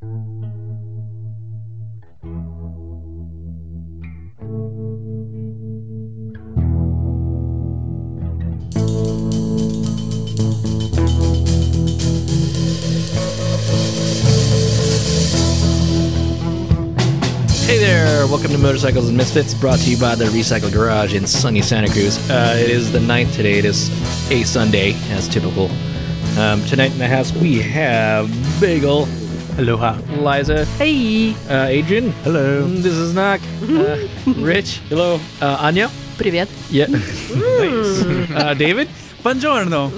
Hey there, welcome to Motorcycles and Misfits, brought to you by the Recycle Garage in sunny Santa Cruz. Uh, it is the 9th today, it is a Sunday, as typical. Um, tonight in the house we have Bagel, Aloha. Liza, Hey. uh, Adrian, Hello. mm, this is Knock, uh, Rich, Hello. uh, Anya, Привет. yeah, nice. uh, David, Buongiorno.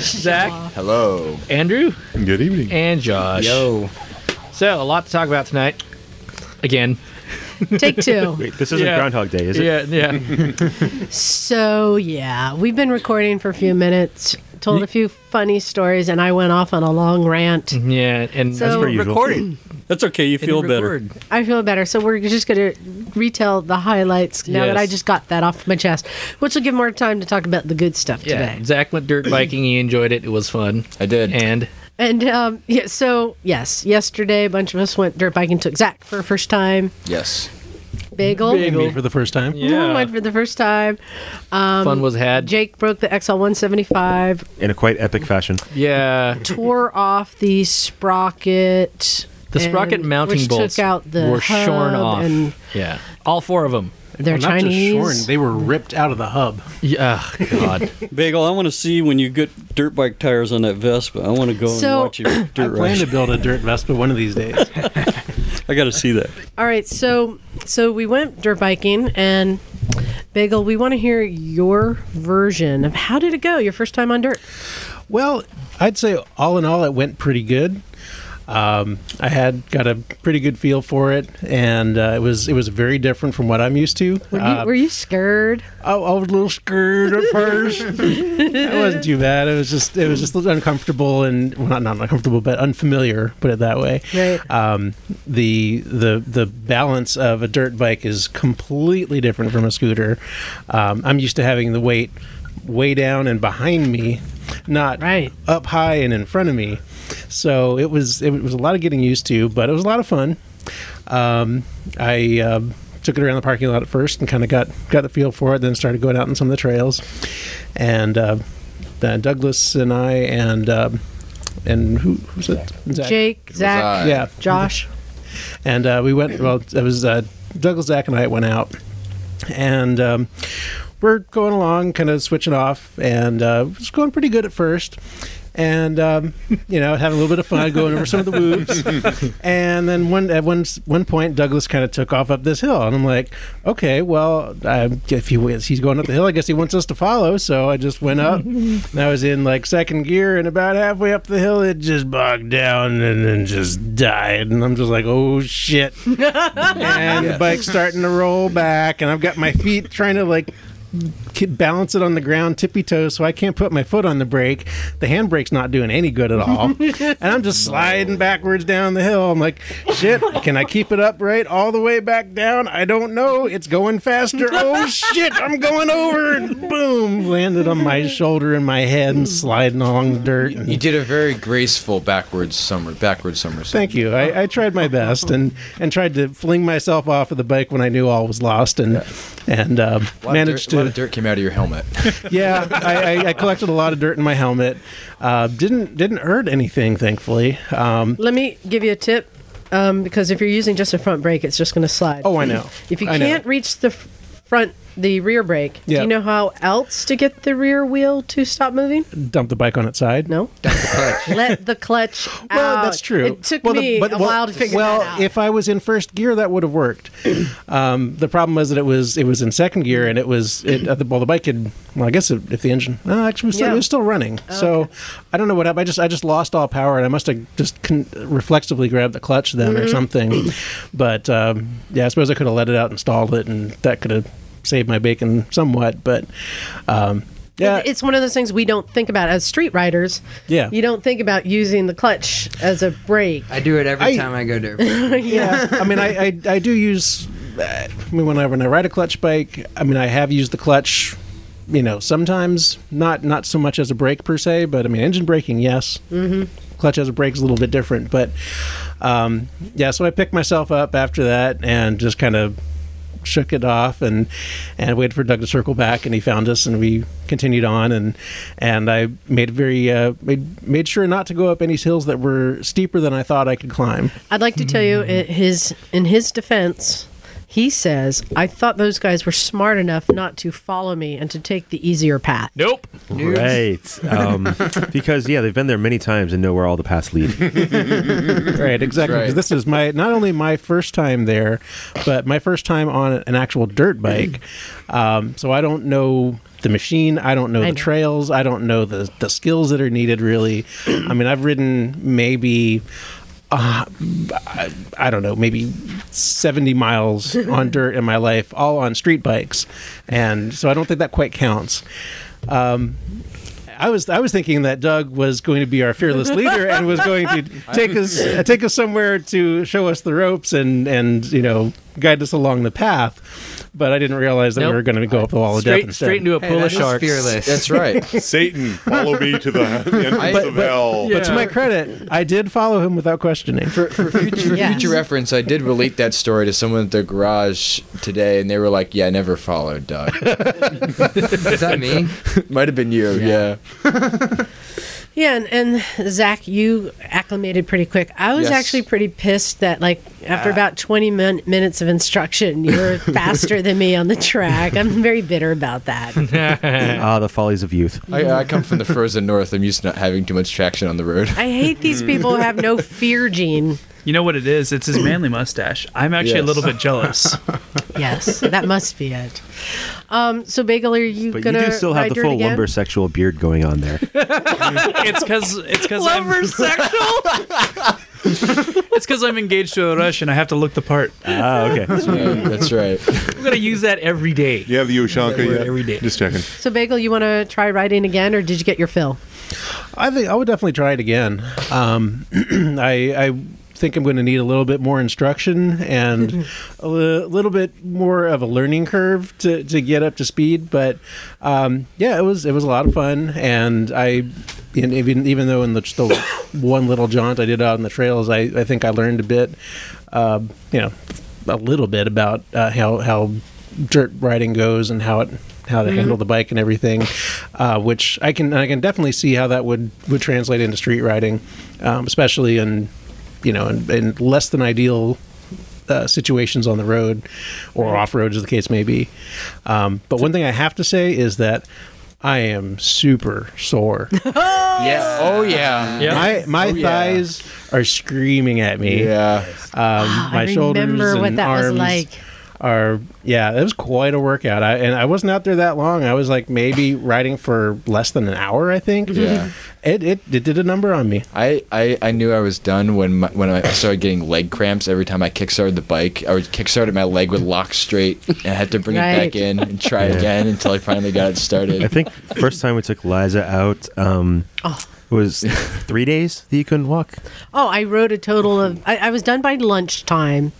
Zach, Hello. Andrew, Good evening. and Josh. Yo. So, a lot to talk about tonight. Again. Take two. Wait, this isn't Yeah. Groundhog Day, is it? Yeah, yeah. so, yeah, we've been recording for a few minutes, told a few funny stories, and I went off on a long rant. yeah, and So- per usual. Recording. That's okay. You feel better. I feel better. So, we're just going to retell the highlights now that I just got that off my chest, which will give more time to talk about the good stuff Yeah, today. Zach went dirt biking. He enjoyed it. It was fun. I did. And And, um, yeah, so, yes, yesterday a bunch of us went dirt biking, took Zach for the first time, yes. Bagel. Me for the first time. yeah, Went for the first time. Um, fun was had. Jake broke the XL 175. In a quite epic fashion. Yeah, tore off the sprocket. the sprocket and- mounting bolts took out the were shorn hub off. and yeah, all four of them. They're Well, not Chinese. just shorn, they were ripped out of the hub. Yeah, oh, God. Bagel, I want to see when you get dirt bike tires on that Vespa. I want to go So- and watch you I dirt plan to build a dirt Vespa one of these days. I got to see that. All right, so so we went dirt biking and Bagel, we want to hear your version of how did it go? Your first time on dirt. well, I'd say all in all, it went pretty good. Um, I had got a pretty good feel for it, and uh, it was it was very different from what I'm used to. Were you, Uh, were you scared? I, I was a little scared at first. it wasn't too bad. It was just it was just a little uncomfortable and well, not not uncomfortable, but unfamiliar. Put it that way. Right. Um, the the the balance of a dirt bike is completely different from a scooter. Um, I'm used to having the weight way down and behind me, not Right. up high and in front of me. So it was it was a lot of getting used to, but it was a lot of fun. Um, I um, took it around the parking lot at first and kind of got got the feel for it. Then started going out on some of the trails, and uh, then Douglas and I and um, and who was it? Zach. Jake, Zach, I. Yeah, Josh. and uh, we went. Well, it was uh, Douglas, Zach, and I went out, and um, we're going along, kind of switching off, and uh, it was going pretty good at first. And um, you know, having a little bit of fun going over some of the whoops, and then one at one one point, Douglas kind of took off up this hill, and I'm like, okay, well, uh, if he he's going up the hill, I guess he wants us to follow. So I just went up, and I was in like second gear, and about halfway up the hill, it just bogged down and then just died, and I'm just like, oh shit, and the bike's starting to roll back, and I've got my feet trying to like balance it on the ground tippy toe so I can't put my foot on the brake. The handbrake's not doing any good at all. and I'm just sliding backwards down the hill. I'm like, shit, can I keep it upright all the way back down? I don't know. It's going faster. Oh shit, I'm going over. And boom, landed on my shoulder and my head and sliding along the dirt. And You did a very graceful backwards summer, backwards somersault. Thank you. I, I tried my best and, and tried to fling myself off of the bike when I knew all was lost and and um, A lot managed of dirt, A lot of dirt came out of your helmet. Yeah, I, I, I collected a lot of dirt in my helmet. Uh, didn't didn't hurt anything, thankfully. Um, Let me give you a tip. Um, because if you're using just a front brake, it's just going to slide. oh, I know. If you I know. can't reach the f- front, the rear brake, do you know how else to get the rear wheel to stop moving? dump the bike on its side. No. Let the clutch out. Well, that's true. It took Well, the- me but- a well- while to figure well, that out. Well, if I was in first gear, that would have worked. Um, the problem was that it was it was in second gear, and it was it. Uh, the, well, the bike had. Well, I guess if if the engine. No, actually, it was still, Yeah. it was still running. so I don't know what happened. I just I just lost all power, and I must have just con- reflexively grabbed the clutch then Mm-hmm. or something. but um, yeah, I suppose I could have let it out, installed it, and that could have saved my bacon somewhat. But um, yeah, it's one of those things we don't think about as street riders. yeah. You don't think about using the clutch as a brake. I do it every I- time I go to. yeah. I mean, I, I, I do use. uh, I mean, when I when I ride a clutch bike, I mean, I have used the clutch. You know, sometimes not not so much as a brake per se, but I mean, engine braking, yes. Mm-hmm. clutch brake is a little bit different. But um, yeah, so I picked myself up after that and just kind of shook it off and and waited for Doug to circle back and he found us and we continued on and and I made very uh, made made sure not to go up any hills that were steeper than I thought I could climb. I'd like to tell you his in his defense. He says, "I thought those guys were smart enough not to follow me and to take the easier path." Nope. Right. Um, because, yeah, they've been there many times and know where all the paths lead. right, exactly. Right. This is my not only my first time there, but my first time on an actual dirt bike. Um, so I don't know the machine. I don't know I the know. trails. I don't know the the skills that are needed. Really, I mean, I've ridden maybe. Uh, I, don't know, maybe 70 miles on dirt in my life, all on street bikes. And so I don't think that quite counts. Um, I was I was thinking that Doug was going to be our fearless leader and was going to take us take us somewhere to show us the ropes and and you know guide us along the path. But I didn't realize that Nope. we were going to go up the wall of death Straight, instead. straight into a Hey, pool that of sharks. fearless. That's right. Satan, follow me to the entrance I- of hell. but to my credit, I did follow him without questioning. For, for, future, for Yes. future reference, I did relate that story to someone at the garage today, and they were like, "Yeah, I never followed Doug." Is that me? Might have been you. Yeah. Yeah, and, and Zach, you acclimated pretty quick. I was Yes. actually pretty pissed that, like, after about 20 min- minutes of instruction, you were faster than me on the track. I'm very bitter about that. ah, the follies of youth. I, I come from the frozen north. I'm used to not having too much traction on the road. I hate these people who have no fear gene. You know what it is? It's his manly mustache. I'm actually a little bit jealous. Yes, that must be it. Um, so, Bagel, are you But you gonna do still have the full again? lumber sexual beard going on there. it's because it's because I'm it's because I'm engaged to a Russian. I have to look the part. ah, okay. Yeah, that's right. I'm gonna use that every day. You have the Ushanka yeah. every day. Just checking. So, Bagel, you want to try riding again, or did you get your fill? I think I would definitely try it again. Um, I, I think I'm going to need a little bit more instruction and a li- little bit more of a learning curve to, to get up to speed. But um, yeah, it was it was a lot of fun, and I. And even even though in the, the one little jaunt I did out on the trails, I, I think I learned a bit, uh, you know, a little bit about uh, how how dirt riding goes and how it how to handle the bike and everything, uh, which I can I can definitely see how that would would translate into street riding, um, especially in you know in, in less than ideal. Uh, situations on the road or off road, as the case may be. Um, but one thing I have to say is that I am super sore. Yeah. Oh yeah. Yeah. My my Oh, yeah. thighs are screaming at me. Yeah. Um, my I shoulders remember and what that was arms like. Are yeah, it was quite a workout. I, and I wasn't out there that long. I was like maybe riding for less than an hour. I think. Yeah. It it, it did a number on me. I, I, I knew I was done when my, when I started getting leg cramps every time I kickstarted the bike. I would kickstart it, my leg would lock straight, and I had to bring it back in and try again until I finally got it started I think first time we took Liza out um, Oh. was three days that you couldn't walk. Oh, I rode a total of. I, I was done by lunchtime,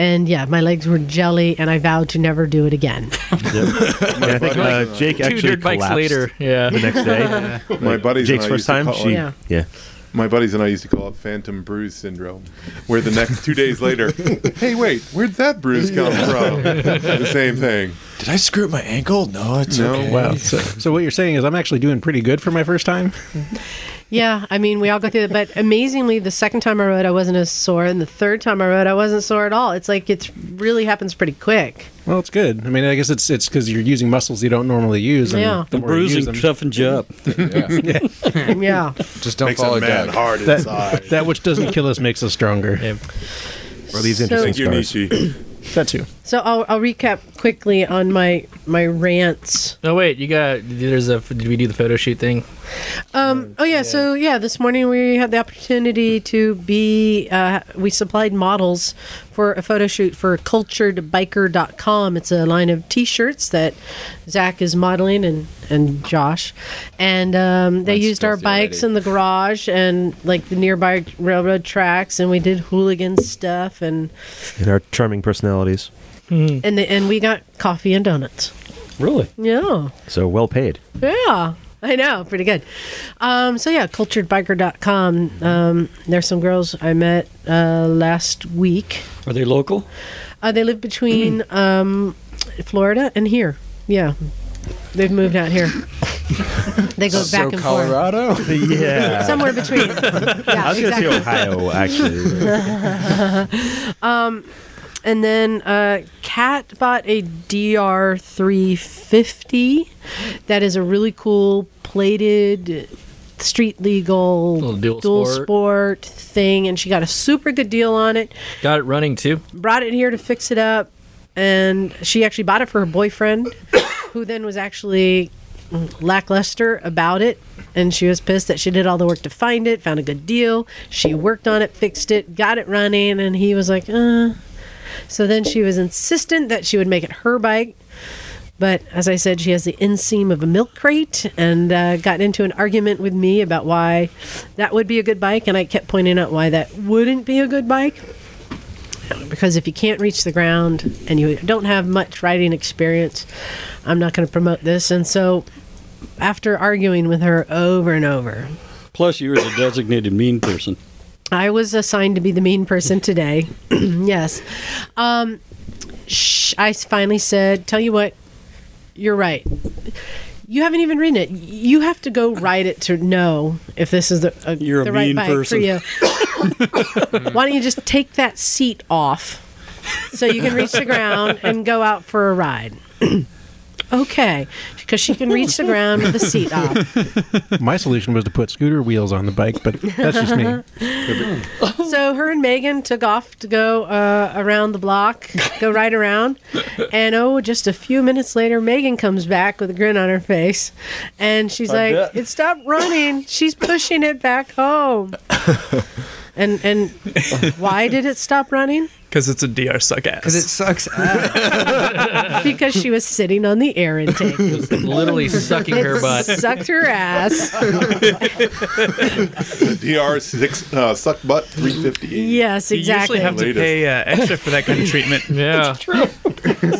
and yeah, my legs were jelly, and I vowed to never do it again. And I think uh, Jake Two actually dirt bikes collapsed later. Yeah. the next day. My buddies Jake's and I first used to time. call She, it- Yeah. yeah. my buddies and I used to call it phantom bruise syndrome, where the next two days later, hey, wait, where'd that bruise come from? the same thing. Did I screw up my ankle? No, it's No. okay. Wow. So, so what you're saying is I'm actually doing pretty good for my first time. Yeah, I mean, we all go through it, but amazingly, the second time I rode, I wasn't as sore, and the third time I rode, I wasn't sore at all. It's like it really happens pretty quick. Well, it's good. I mean, I guess it's it's because you're using muscles you don't normally use. And Yeah. the The more you use bruising them- toughens you up. Yeah. Yeah. Just don't Makes follow a man Doug. hard that, inside. that which doesn't kill us makes us stronger. Yeah. Or these So- interesting Thank you, scars. Nietzsche. That too. So I'll, I'll recap quickly on my my rants. Oh wait, you got there's a did we do the photo shoot thing? Um, oh yeah, so yeah, this morning we had the opportunity to be uh, we supplied models for a photo shoot for culturedbiker.com. It's a line of T-shirts that Zach is modeling and and Josh, and um, they Mine's used our bikes already. in the garage and like the nearby railroad tracks, and we did hooligan stuff and And our charming personalities. And the, and we got coffee and donuts. Really? Yeah, So well paid. yeah. I know, pretty good. Um, so yeah, culturedbiker.com. Um, there's some girls I met uh, last week. Are they local? Uh, they live between um, Florida and here. Yeah, they've moved out here. they go so back and Colorado. yeah. forth. Somewhere between. Yeah, I was exactly. gonna say Ohio, actually. And then uh, Kat bought a DR350. That is a really cool plated street legal Little dual sport. sport thing, and she got a super good deal on it. Got it running too. Brought it here to fix it up, and she actually bought it for her boyfriend, who then was actually lackluster about it and she was pissed that she did all the work to find it found a good deal she worked on it fixed it got it running and he was like uh so then she was insistent that she would make it her bike. But as I said, she has the inseam of a milk crate and uh, got into an argument with me about why that would be a good bike. And I kept pointing out why that wouldn't be a good bike. Because if you can't reach the ground and you don't have much riding experience, I'm not going to promote this. And so after arguing with her over and over, Plus, you were the designated mean person. I was assigned to be the mean person today. yes. Um, sh- I finally said, Tell you what, you're right. You haven't even ridden it. You have to go write it to know if this is the, a, You're a the right mean bike person. for you. Why don't you just take that seat off so you can reach the ground and go out for a ride? okay, because she can reach the ground with the seat off. My solution was to put scooter wheels on the bike, but that's just me. So her and Megan took off to go uh, around the block, go right around, and oh, just a few minutes later, Megan comes back with a grin on her face, and she's I like, bet. "It stopped running. She's pushing it back home." and and why did it stop running? Because it's a DR suck ass. Because it sucks ass. Because she was sitting on the air intake. Literally sucking her butt. Sucked her ass. DR six uh, suck butt three fifty. Yes, exactly. you exactly. usually have to Latest. pay uh, extra for that kind of treatment. Yeah, true.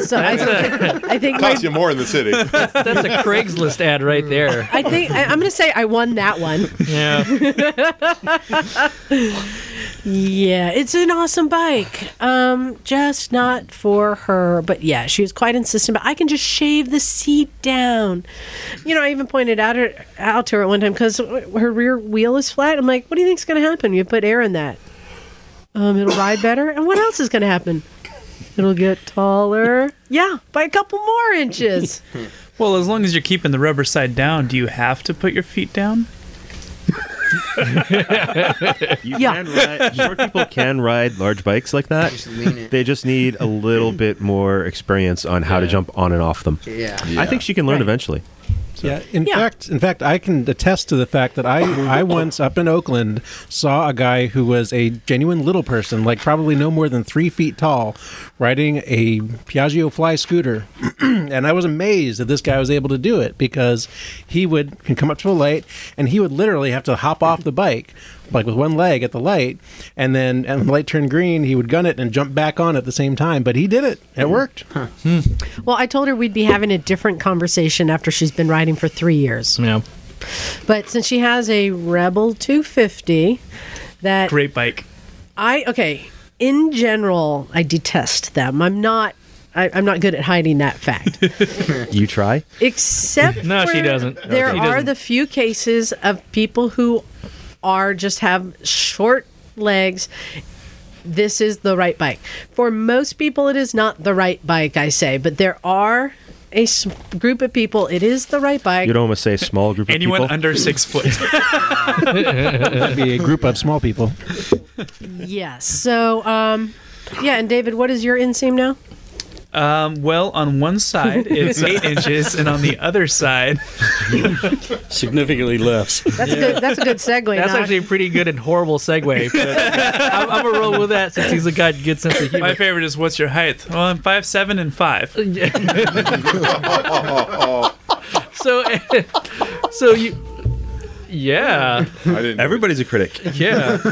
So I, think- I think my Costs you more in the city. that's a Craigslist ad right there. I think I, I'm going to say I won that one. Yeah, Yeah, it's an awesome bike. Um, just not for her. But yeah, she was quite insistent. But I can just shave the seat down. You know, I even pointed out her out to her one time because her rear wheel is flat. I'm like, what do you think's going to happen? You put air in that. Um, it'll ride better. And what else is going to happen? It'll get taller. Yeah, by a couple more inches. Well, as long as you're keeping the rubber side down, do you have to put your feet down? You Yeah. can ride. Short people can ride large bikes like that. Just lean it. They just need a little bit more experience on how to jump on and off them. Yeah. I think she can learn Right. eventually. Yeah, in Yeah. fact, in fact, I can attest to the fact that I, I once up in Oakland saw a guy who was a genuine little person, like probably no more than three feet tall, riding a Piaggio Fly scooter, and I was amazed that this guy was able to do it because he would can come up to a light and he would literally have to hop off the bike. Like with one leg at the light, and then and the light turned green, he would gun it and jump back on at the same time. But he did it; it hmm. worked. Hmm. well, I told her we'd be having a different conversation after she's been riding for three years. yeah. But since she has a Rebel 250, that Great bike. I okay. In general, I detest them. I'm not. I, I'm not good at hiding that fact. You try. Except No, she doesn't. There Okay. She are doesn't. the few cases of people who are just have short legs. This is the right bike. For most people, it is not the right bike. I say, but there are a s- group of people. It is the right bike. You'd almost say small group of Anyone people. under six foot. That'd be a group of small people. Yes. So, um, yeah. And David, what is your inseam now? Um, well, on one side it's eight inches, and on the other side, Significantly less. That's a good. That's a good segue. That's Knock. actually a pretty good and horrible segue. But I'm, I'm gonna roll with that since he's a guy good sense of humor. my favorite is what's your height? Well, I'm five seven and five. So, so you, yeah, I didn't. Everybody's a critic. yeah.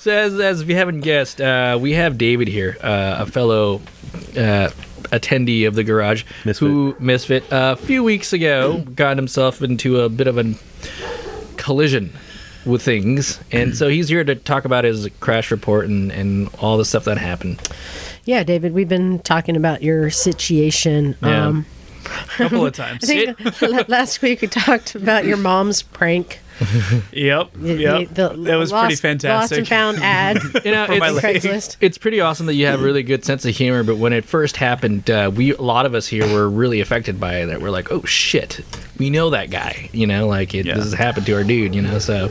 So as as if you haven't guessed, uh, we have David here, uh, a fellow uh, attendee of the garage who misfit uh, a few weeks ago got himself into a bit of a collision with things, and so he's here to talk about his crash report and and all the stuff that happened. Yeah, David, we've been talking about your situation. Yeah. Um, A couple of times. I think la- last week we talked about your mom's prank. Yep. Yep. the- the that was pretty fantastic. Lost and found ad You know, for it's, Craigslist. it's pretty awesome that you have a really good sense of humor. But when it first happened, uh, we a lot of us here were really affected by it. That we're like, oh shit, we know that guy. You know, like it, this has happened to our dude. You know, so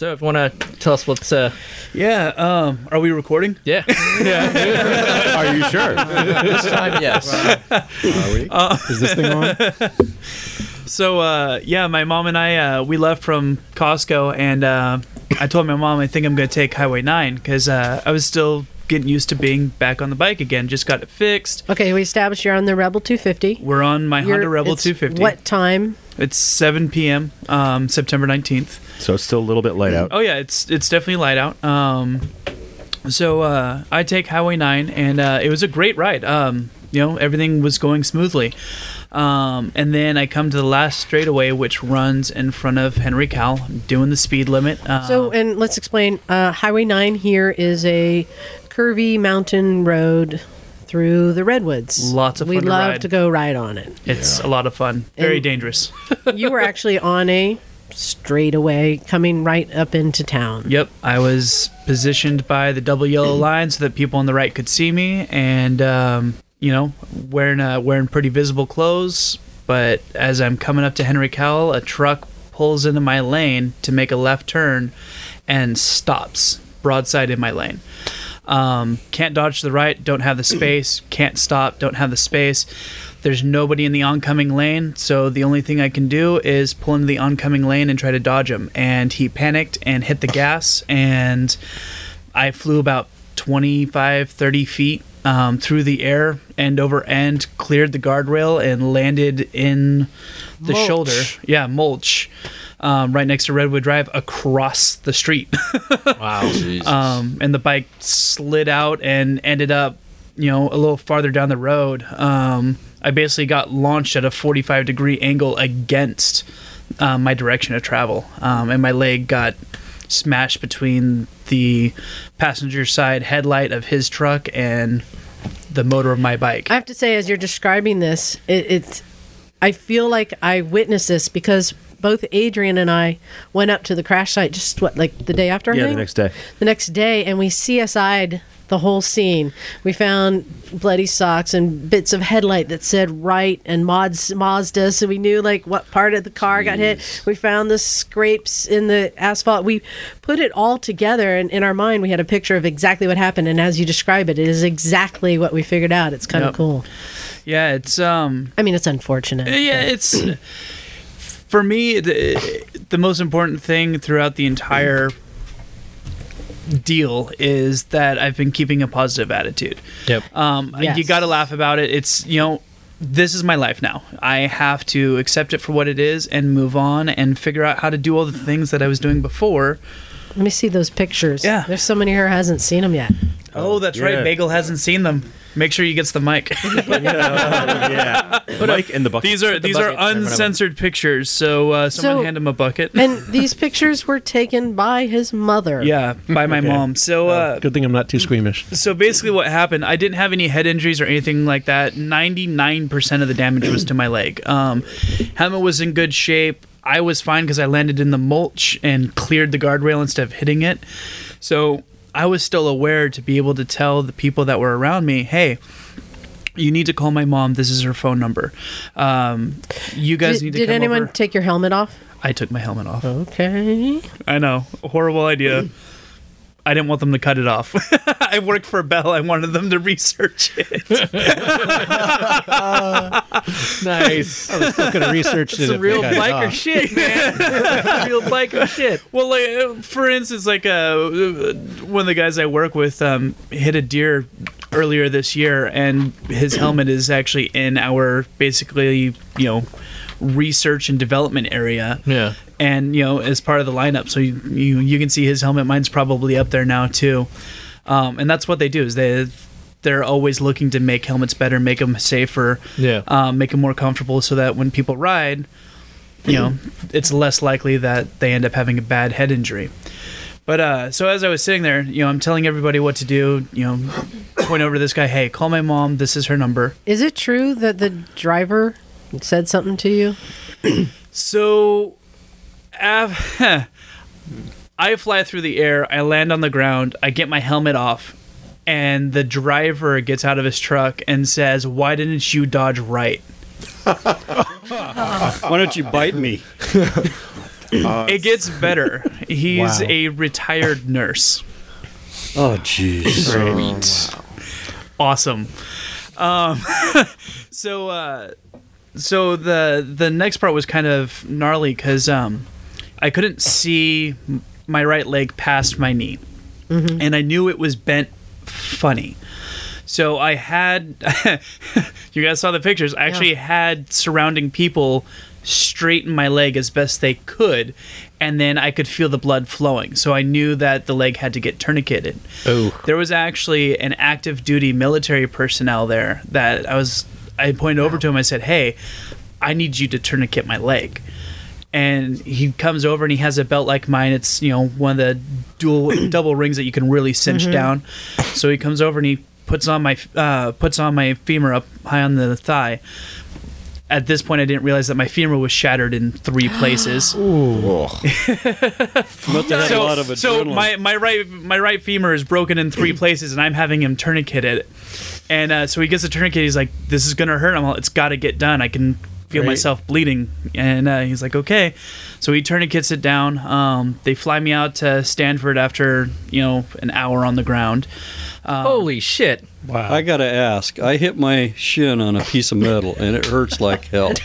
so if you want to tell us what's uh Yeah. Um, are we recording? Yeah. yeah. Are you sure? This time, yes. Are we? Uh, Is this thing on? So uh, yeah, my mom and I uh, we left from Costco, and uh, I told my mom I think I'm gonna take Highway Nine because uh, I was still getting used to being back on the bike again. Just got it fixed. Okay, we established you're on the Rebel 250. We're on my You're- Honda Rebel it's 250. What time? It's 7 p.m. Um, September 19th. So it's still a little bit light out. Oh yeah, it's it's definitely light out. Um, so uh, I take Highway Nine, and uh, it was a great ride. Um, you know, everything was going smoothly. Um, and then I come to the last straightaway, which runs in front of Henry Cowell, doing the speed limit. Uh, So, and let's explain. Uh, Highway 9 here is a curvy mountain road through the redwoods. Lots of We fun to love ride. to go ride on it. it's a lot of fun. Very And- dangerous. you were actually on a straightaway coming right up into town. Yep, I was positioned by the double yellow line so that people on the right could see me, and um, you know, wearing uh, wearing pretty visible clothes. But as I'm coming up to Henry Cowell, a truck pulls into my lane to make a left turn, and stops broadside in my lane. Um, can't dodge to the right, don't have the space. Can't stop, don't have the space. There's nobody in the oncoming lane, so the only thing I can do is pull into the oncoming lane and try to dodge him. And he panicked and hit the gas, and I flew about 25, 30 feet um, through the air, end over end, cleared the guardrail, and landed in the Mulch. shoulder. Yeah, mulch. Um, right next to Redwood Drive, across the street. wow. Um, and the bike slid out and ended up, you know, a little farther down the road. Um, I basically got launched at a 45 degree angle against um, my direction of travel, um, and my leg got smashed between the passenger side headlight of his truck and the motor of my bike. I have to say, as you're describing this, it, it's. I feel like I witnessed this because both Adrian and I went up to the crash site just what, like the day after. Yeah, the next day. The next day, and we CSI'd the whole scene. We found bloody socks and bits of headlight that said right and Mods, Mazda, so we knew like what part of the car got hit. We found the scrapes in the asphalt. We put it all together, and in our mind, we had a picture of exactly what happened. And as you describe it, it is exactly what we figured out. It's kind of Yep. cool. Yeah, it's um. I mean, it's unfortunate. Yeah, it's for me the, the most important thing throughout the entire deal is that I've been keeping a positive attitude. Yep. Um, Yes. You got to laugh about it. It's you know. This is my life now. I have to accept it for what it is and move on and figure out how to do all the things that I was doing before. Let me see those pictures. Yeah. There's somebody here who hasn't seen them yet. Oh, that's yeah. right. Bagel hasn't seen them. Make sure he gets the mic. yeah. Mike and the bucket. these are the these are bucket in front of him. uncensored pictures. So uh, someone So- hand him a bucket. And these pictures were taken by his mother. yeah, by my Okay. mom. So uh, Good thing I'm not too squeamish. so basically what happened i didn't have any head injuries or anything like that 99% of the damage was to my leg um, helmet was in good shape i was fine because i landed in the mulch and cleared the guardrail instead of hitting it so i was still aware to be able to tell the people that were around me hey you need to call my mom this is her phone number um, you guys Did, need to did anyone over. take your helmet off? i took my helmet off Okay. I know. Horrible idea. I didn't want them to cut it off. I worked for Bell. I wanted them to research it. Nice. I was still could have researched it. Some real they it biker shit, man. real biker shit. well, like uh, for instance, like uh, one of the guys I work with um, hit a deer earlier this year, and his helmet is actually in our basically, you know, research and development area. Yeah. And you know as part of the lineup so you you, you can see his helmet mine's probably up there now too um, and that's what they do is they they're always looking to make helmets better, make them safer, Yeah. um, make them more comfortable, so that when people ride, you know, it's less likely that they end up having a bad head injury. But uh, so as I was sitting there, you know, I'm telling everybody what to do. You know, point over to this guy. Hey, call my mom. This is her number. Is it true that the driver said something to you? So, I fly through the air. I land on the ground. I get my helmet off, and the driver gets out of his truck and says, "Why didn't you dodge right?" Why don't you bite me? it gets better. He's Wow. a retired nurse. Oh, jeez. awesome. Um, so uh, so the the next part was kind of gnarly because um, I couldn't see my right leg past my knee, mm-hmm. and I knew it was bent funny. So I had, you guys saw the pictures. I actually had surrounding people straighten my leg as best they could, and then I could feel the blood flowing. So I knew that the leg had to get tourniqueted. Oh. There was actually an active duty military personnel there that I was. I pointed over to him. I said, "Hey, I need you to tourniquet my leg." And he comes over and he has a belt like mine. It's you know one of the dual double rings that you can really cinch down. So he comes over and he puts on my uh, puts on my femur up high on the thigh. At this point, I didn't realize that my femur was shattered in three places. Must have had a so, lot of so my, my right my right femur is broken in three places, and I'm having him tourniquet it. And uh, so he gets a tourniquet. He's like, "This is gonna hurt." I'm like, "It's got to get done. I can feel Great. myself bleeding." And uh, he's like, "Okay." So he tourniquets it down. Um, they fly me out to Stanford after you know an hour on the ground. Um, Holy shit. Wow. I gotta ask. I hit my shin on a piece of metal, and it hurts like hell.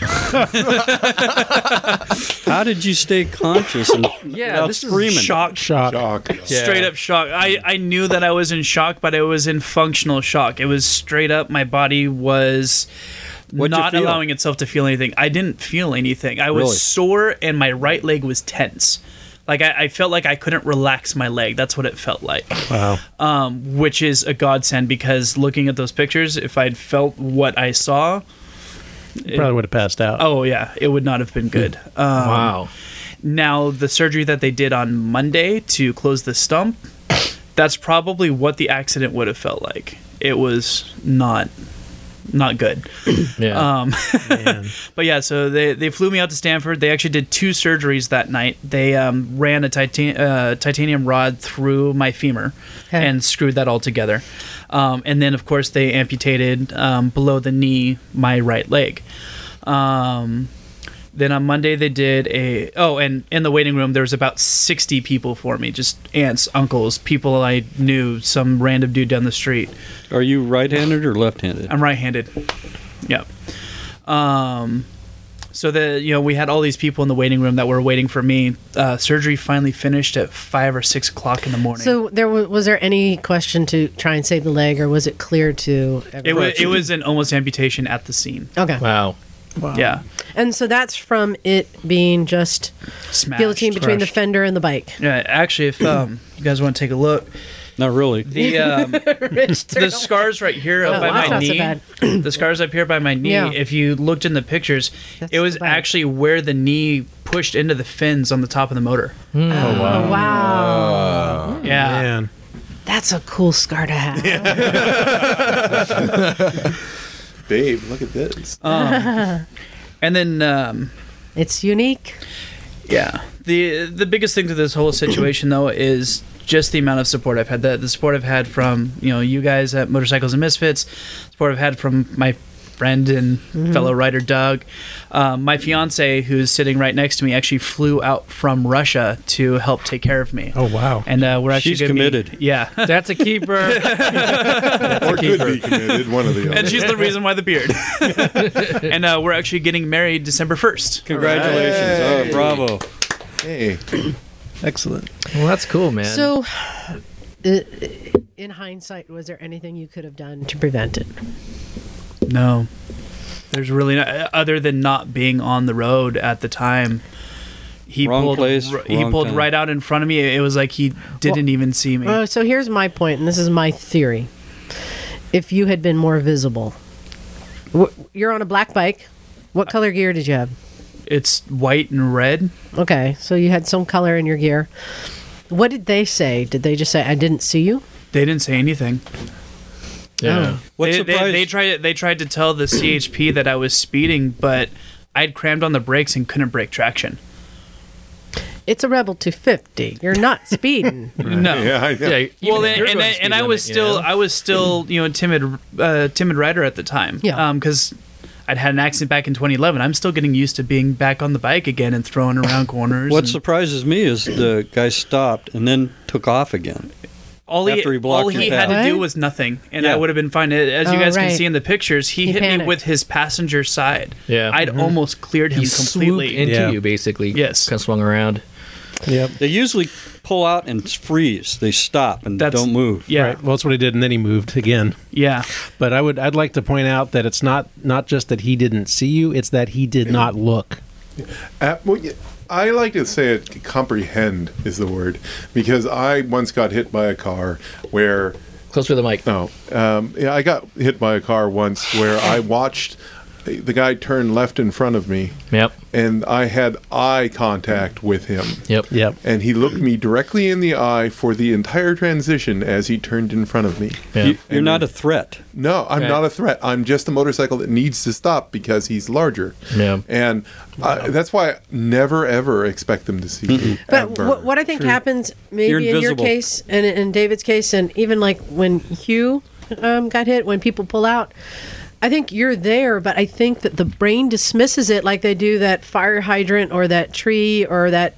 How did you stay conscious and Yeah, without this is screaming? shock, Shock. Shock. Yeah. straight up shock. I, I knew that I was in shock, but I was in functional shock. It was straight up. My body was What'd not allowing itself to feel anything. I didn't feel anything. I was Really? sore, and my right leg was tense. Like I, I felt like I couldn't relax my leg. That's what it felt like. Wow. Um, which is a godsend because looking at those pictures, if I'd felt what I saw, it- Probably would have passed out. oh yeah, it would not have been good. Um, Wow. now, the surgery that they did on Monday to close the stump, that's probably what the accident would have felt like. It was not not good. Yeah. Um, but yeah, so they, they flew me out to Stanford. They actually did two surgeries that night. They um, ran a titan- uh, titanium rod through my femur Okay. and screwed that all together. Um, and then, of course, they amputated um, below the knee my right leg. Um, then on Monday they did a oh, and in the waiting room there was about sixty people for me, just aunts, uncles, people I knew, some random dude down the street. Are you right-handed or left-handed? I'm right-handed. Yeah. Um, so the you know we had all these people in the waiting room that were waiting for me. Uh, surgery finally finished at five or six o'clock in the morning. So there was, was there any question to try and save the leg, or was it clear to? it was it was an almost amputation at the scene. okay. wow. Yeah, And so that's from it being just smashed. guillotine between the crushed. fender and the bike. Yeah, actually, if um, you guys want to take a look, Not really. the um, the scars right here Oh, up by that's my not so knee, bad. the scars up here by my knee. Yeah. If you looked in the pictures, That's it was bad. actually where the knee pushed into the fins on the top of the motor. Oh, wow. Yeah, Man. That's a cool scar to have. Babe, look at this. and then um, It's unique. yeah, the the biggest thing to this whole situation though is just the amount of support I've had. The, the support I've had from you know you guys at Motorcycles and Misfits, support I've had from my friend and fellow writer Doug. Um, my fiance, who's sitting right next to me, actually flew out from Russia to help take care of me. Oh wow. And uh, we're actually She's gonna be- committed. yeah, That's a keeper. or could be committed, one of the other. and she's the reason why the beard. and uh, we're actually getting married December first. Congratulations. Hey. Oh, bravo. Hey, Excellent. well, that's cool, man. So, uh, in hindsight, was there anything you could have done to prevent it? No. There's really not, other than not being on the road at the time. He Wrong pulled place, r- he pulled time. right out in front of me. It was like he didn't even see me. Well, so here's my point, and this is my theory. if you had been more visible. Wh- You're on a black bike. What color gear did you have? It's white and red. Okay, so you had some color in your gear. What did they say? Did they just say, "I didn't see you"? They didn't say anything. Yeah. What they, they, they tried. They tried to tell the CHP that I was speeding, but I'd crammed on the brakes and couldn't break traction. It's a Rebel 250. You're not speeding. No. Yeah, I know. Yeah, well, and, and, I, and I was limit, you still, know? I was still, you know, timid, uh, timid rider at the time. Yeah. Because I'd had an accident back in 2011. I'm still getting used to being back on the bike again and throwing around corners. What and surprises me is the guy stopped and then took off again. All he, after he blocked all your he path. had to do was nothing, and Yeah. I would have been fine. As you Oh, guys right. can see in the pictures, he, He hit me with his passenger side. Yeah. I'd Mhm. almost cleared him he completely. into Yeah. you basically. Yes. kind of swung around. Yep. They usually pull out and freeze. They stop and That's- don't move. yeah, Right. Well, that's what he did, and then he moved again. yeah. But I would, I'd like to point out that it's not not just that he didn't see you; it's that he did not look. Uh, well, yeah, I like to say it. Comprehend is the word because I once got hit by a car where Closer to the mic. no, um, yeah, I got hit by a car once where I watched the guy turned left in front of me, Yep. and I had eye contact with him. Yep. Yep. And he looked me directly in the eye for the entire transition as he turned in front of me. Yeah. You, you're not a threat. No, I'm Right. not a threat. I'm just a motorcycle that needs to stop because he's larger. Yeah. And uh, that's why I never ever expect them to see me. But ever. what, what I think happens, maybe in your case and in David's case, and even like when Hugh um, got hit, when people pull out, I think you're there, but I think that the brain dismisses it like they do that fire hydrant or that tree or that,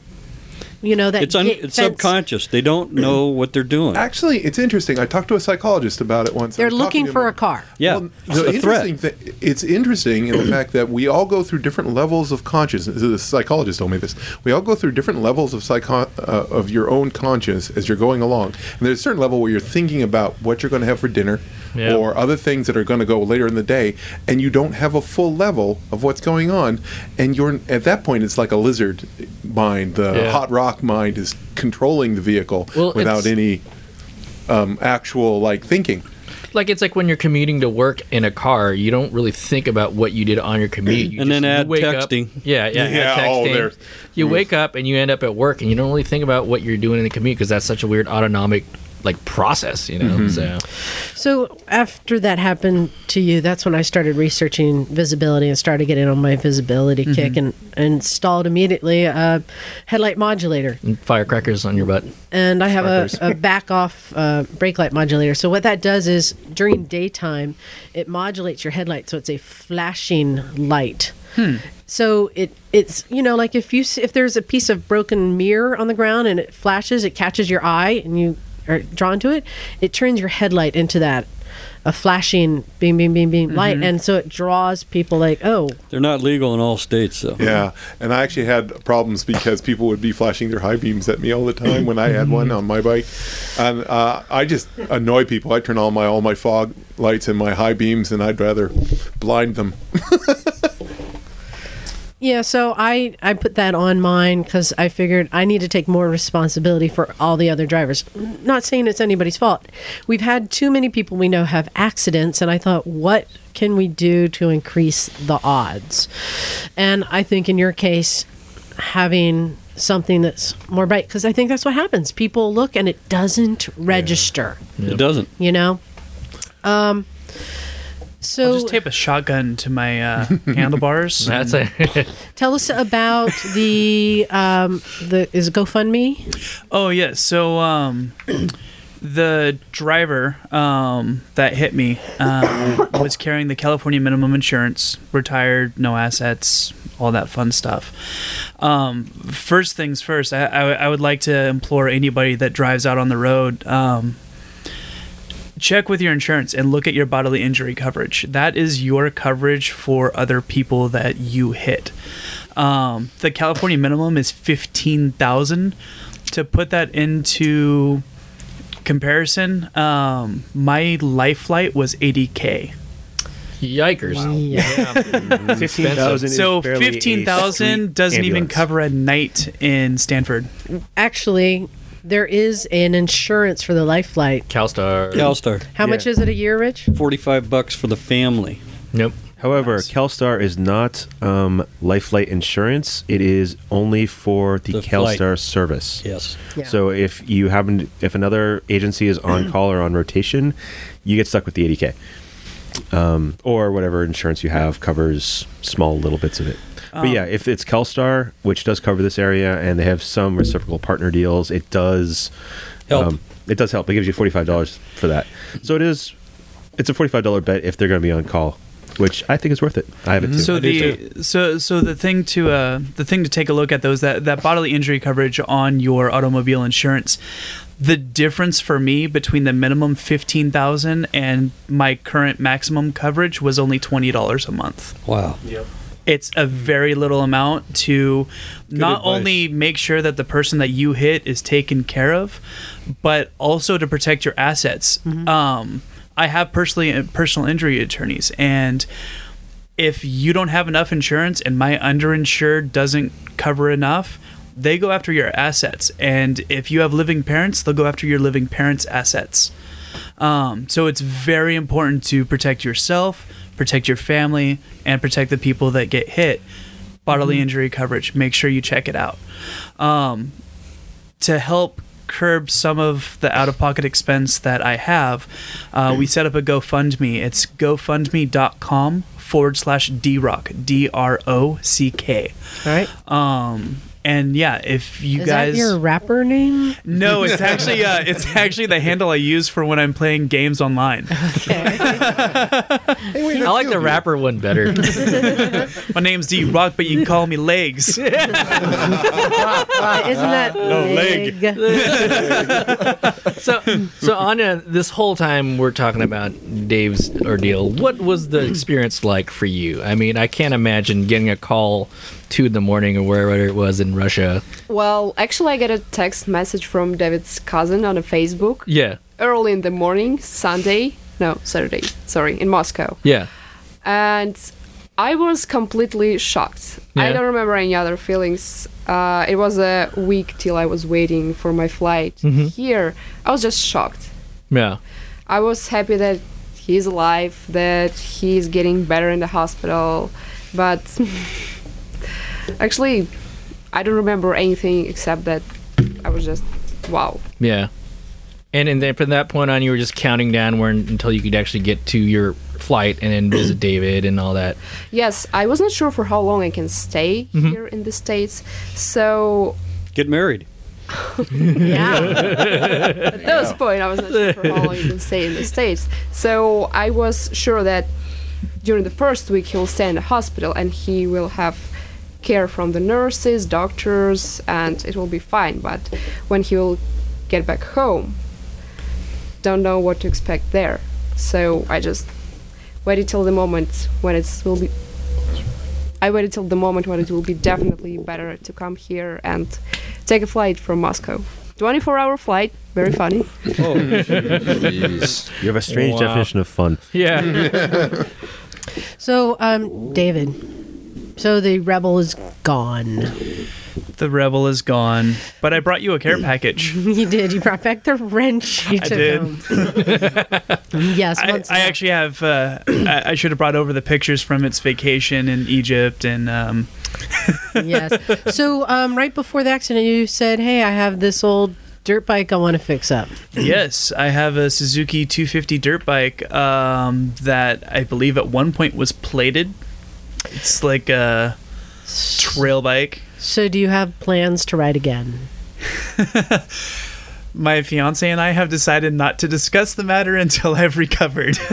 you know, that It's un, it's subconscious. They don't know what they're doing. Actually, it's interesting. I talked to a psychologist about it once. They're looking for him- a car. Yeah, Well, it's the a threat. interesting thing, it's interesting in the fact that we all go through different levels of consciousness. The psychologist told me this. We all go through different levels of psycho- uh, of your own conscious as you're going along. And there's a certain level where you're thinking about what you're going to have for dinner Yeah. or other things that are going to go later in the day, and you don't have a full level of what's going on. And you're at that point, it's like a lizard mind. The Yeah. hot rock mind is controlling the vehicle Well, without any um, actual like thinking. Like it's like when you're commuting to work in a car, you don't really think about what you did on your commute. You And then just- you add wake up- texting. yeah, yeah, Yeah, add oh, texting. there's- you wake up and you end up at work, and you don't really think about what you're doing in the commute because that's such a weird autonomic like process, you know. Mm-hmm. So So after that happened to you, that's when I started researching visibility and started getting on my visibility kick and, and installed immediately a headlight modulator. and firecrackers on your butt. and I have a, a back off uh, brake light modulator. So what that does is during daytime, it modulates your headlight, so it's a flashing light. So it it's you know like if you if there's a piece of broken mirror on the ground and it flashes, it catches your eye and you are drawn to it. It turns your headlight into that a flashing beam beam beam beam light, and so it draws people like oh They're not legal in all states, though. Yeah, and I actually had problems because people would be flashing their high beams at me all the time when I had one on my bike, and uh, I just annoy people. I turn on my all my fog lights and my high beams, and I'd rather blind them. Yeah, so I I put that on mine because I figured I need to take more responsibility for all the other drivers. Not saying it's anybody's fault. We've had too many people we know have accidents, and I thought, what can we do to increase the odds? And I think in your case, having something that's more bright because I think that's what happens. People look and it doesn't register. It doesn't. You know. Um. I'll So just tape a shotgun to my uh, handlebars. That's and- a tell us about the um the is it GoFundMe? Oh yeah, so um, the driver um, that hit me um, was carrying the California minimum insurance, retired, no assets, all that fun stuff. Um, first things first, I, I, I would like to implore anybody that drives out on the road. Um, check with your insurance and look at your bodily injury coverage. That is your coverage for other people that you hit. Um, the California minimum is fifteen thousand. To put that into comparison, um, my life flight was eighty k. yikers. Yeah. Fifteen thousand. So fifteen thousand doesn't even cover a night in Stanford. Actually, there is an insurance for the life flight. CalStar. CalStar. How much is it a year, Rich? Forty-five bucks for the family. Nope. However, CalStar is not um, life flight insurance. It is only for the, The flight. CalStar service. Yes. Yeah. So if you happen, if another agency is on call or on rotation, you get stuck with the 80k, um, or whatever insurance you have covers small little bits of it. But yeah, if it's CalStar, which does cover this area, and they have some reciprocal partner deals, it does Help. it does help. It gives you forty five dollars for that. So it is, it's a forty five dollar bet if they're going to be on call, which I think is worth it. I have it too. So the so so the thing to uh, the thing to take a look at though is that that bodily injury coverage on your automobile insurance. The difference for me between the minimum fifteen thousand and my current maximum coverage was only twenty dollars a month. Wow. It's a very little amount to not advice. only make sure that the person that you hit is taken care of, but also to protect your assets. Um, I have personally personal injury attorneys, and if you don't have enough insurance and my underinsured doesn't cover enough, they go after your assets. And if you have living parents, they'll go after your living parents' assets. Um, so it's very important to protect yourself, protect your family, and protect the people that get hit. Bodily injury coverage, make sure you check it out. Um, to help curb some of the out of pocket expense that I have, uh, we set up a GoFundMe. It's gofundme.com forward slash drock, D R O C K. All right. Um, and yeah, if you is guys. that your rapper name? no, it's actually uh, it's actually the handle I use for when I'm playing games online. I like the rapper one better. My name's D Rock, but you can call me Legs. Isn't that no leg. So, so Anya, this whole time we're talking about Dave's ordeal. What was the experience like for you? I mean, I can't imagine getting a call two in the morning or wherever it was in Russia. Well, actually, I got a text message from David's cousin on a Facebook Yeah, early in the morning, Sunday. No, Saturday. Sorry, in Moscow. yeah, and I was completely shocked. I don't remember any other feelings. Uh, it was a week till I was waiting for my flight Mm-hmm. here. I was just shocked. yeah. I was happy that he's alive, that he's getting better in the hospital, but actually, I don't remember anything except that I was just wow. Yeah. And, and then from that point on, you were just counting down where until you could actually get to your flight and then visit David and all that. Yes, I was not sure for how long I can stay mm-hmm. here in the States, so Get married. Yeah. At this point, I was not sure for how long you can stay in the States. So I was sure that during the first week he'll stay in the hospital and he will have care from the nurses, doctors, and it will be fine. But when he will get back home, don't know what to expect there. So I just waited till the moment when it will be. I waited till the moment when it will be definitely better to come here and take a flight from Moscow. 24 hour flight, very funny. Jeez. you have a strange Wow. definition of fun. Yeah. so, um, David. So the rebel is gone. The rebel is gone, but I brought you a care package. You did. You brought back the wrench. You I took did. yes. I, I actually have. Uh, I, I should have brought over the pictures from its vacation in Egypt, and um, yes. So, um, right before the accident, you said, "Hey, I have this old dirt bike I want to fix up." yes, I have a Suzuki 250 dirt bike um, that I believe at one point was plated. It's like a trail bike. So, do you have plans to write again? My fiance and I have decided not to discuss the matter until I've recovered.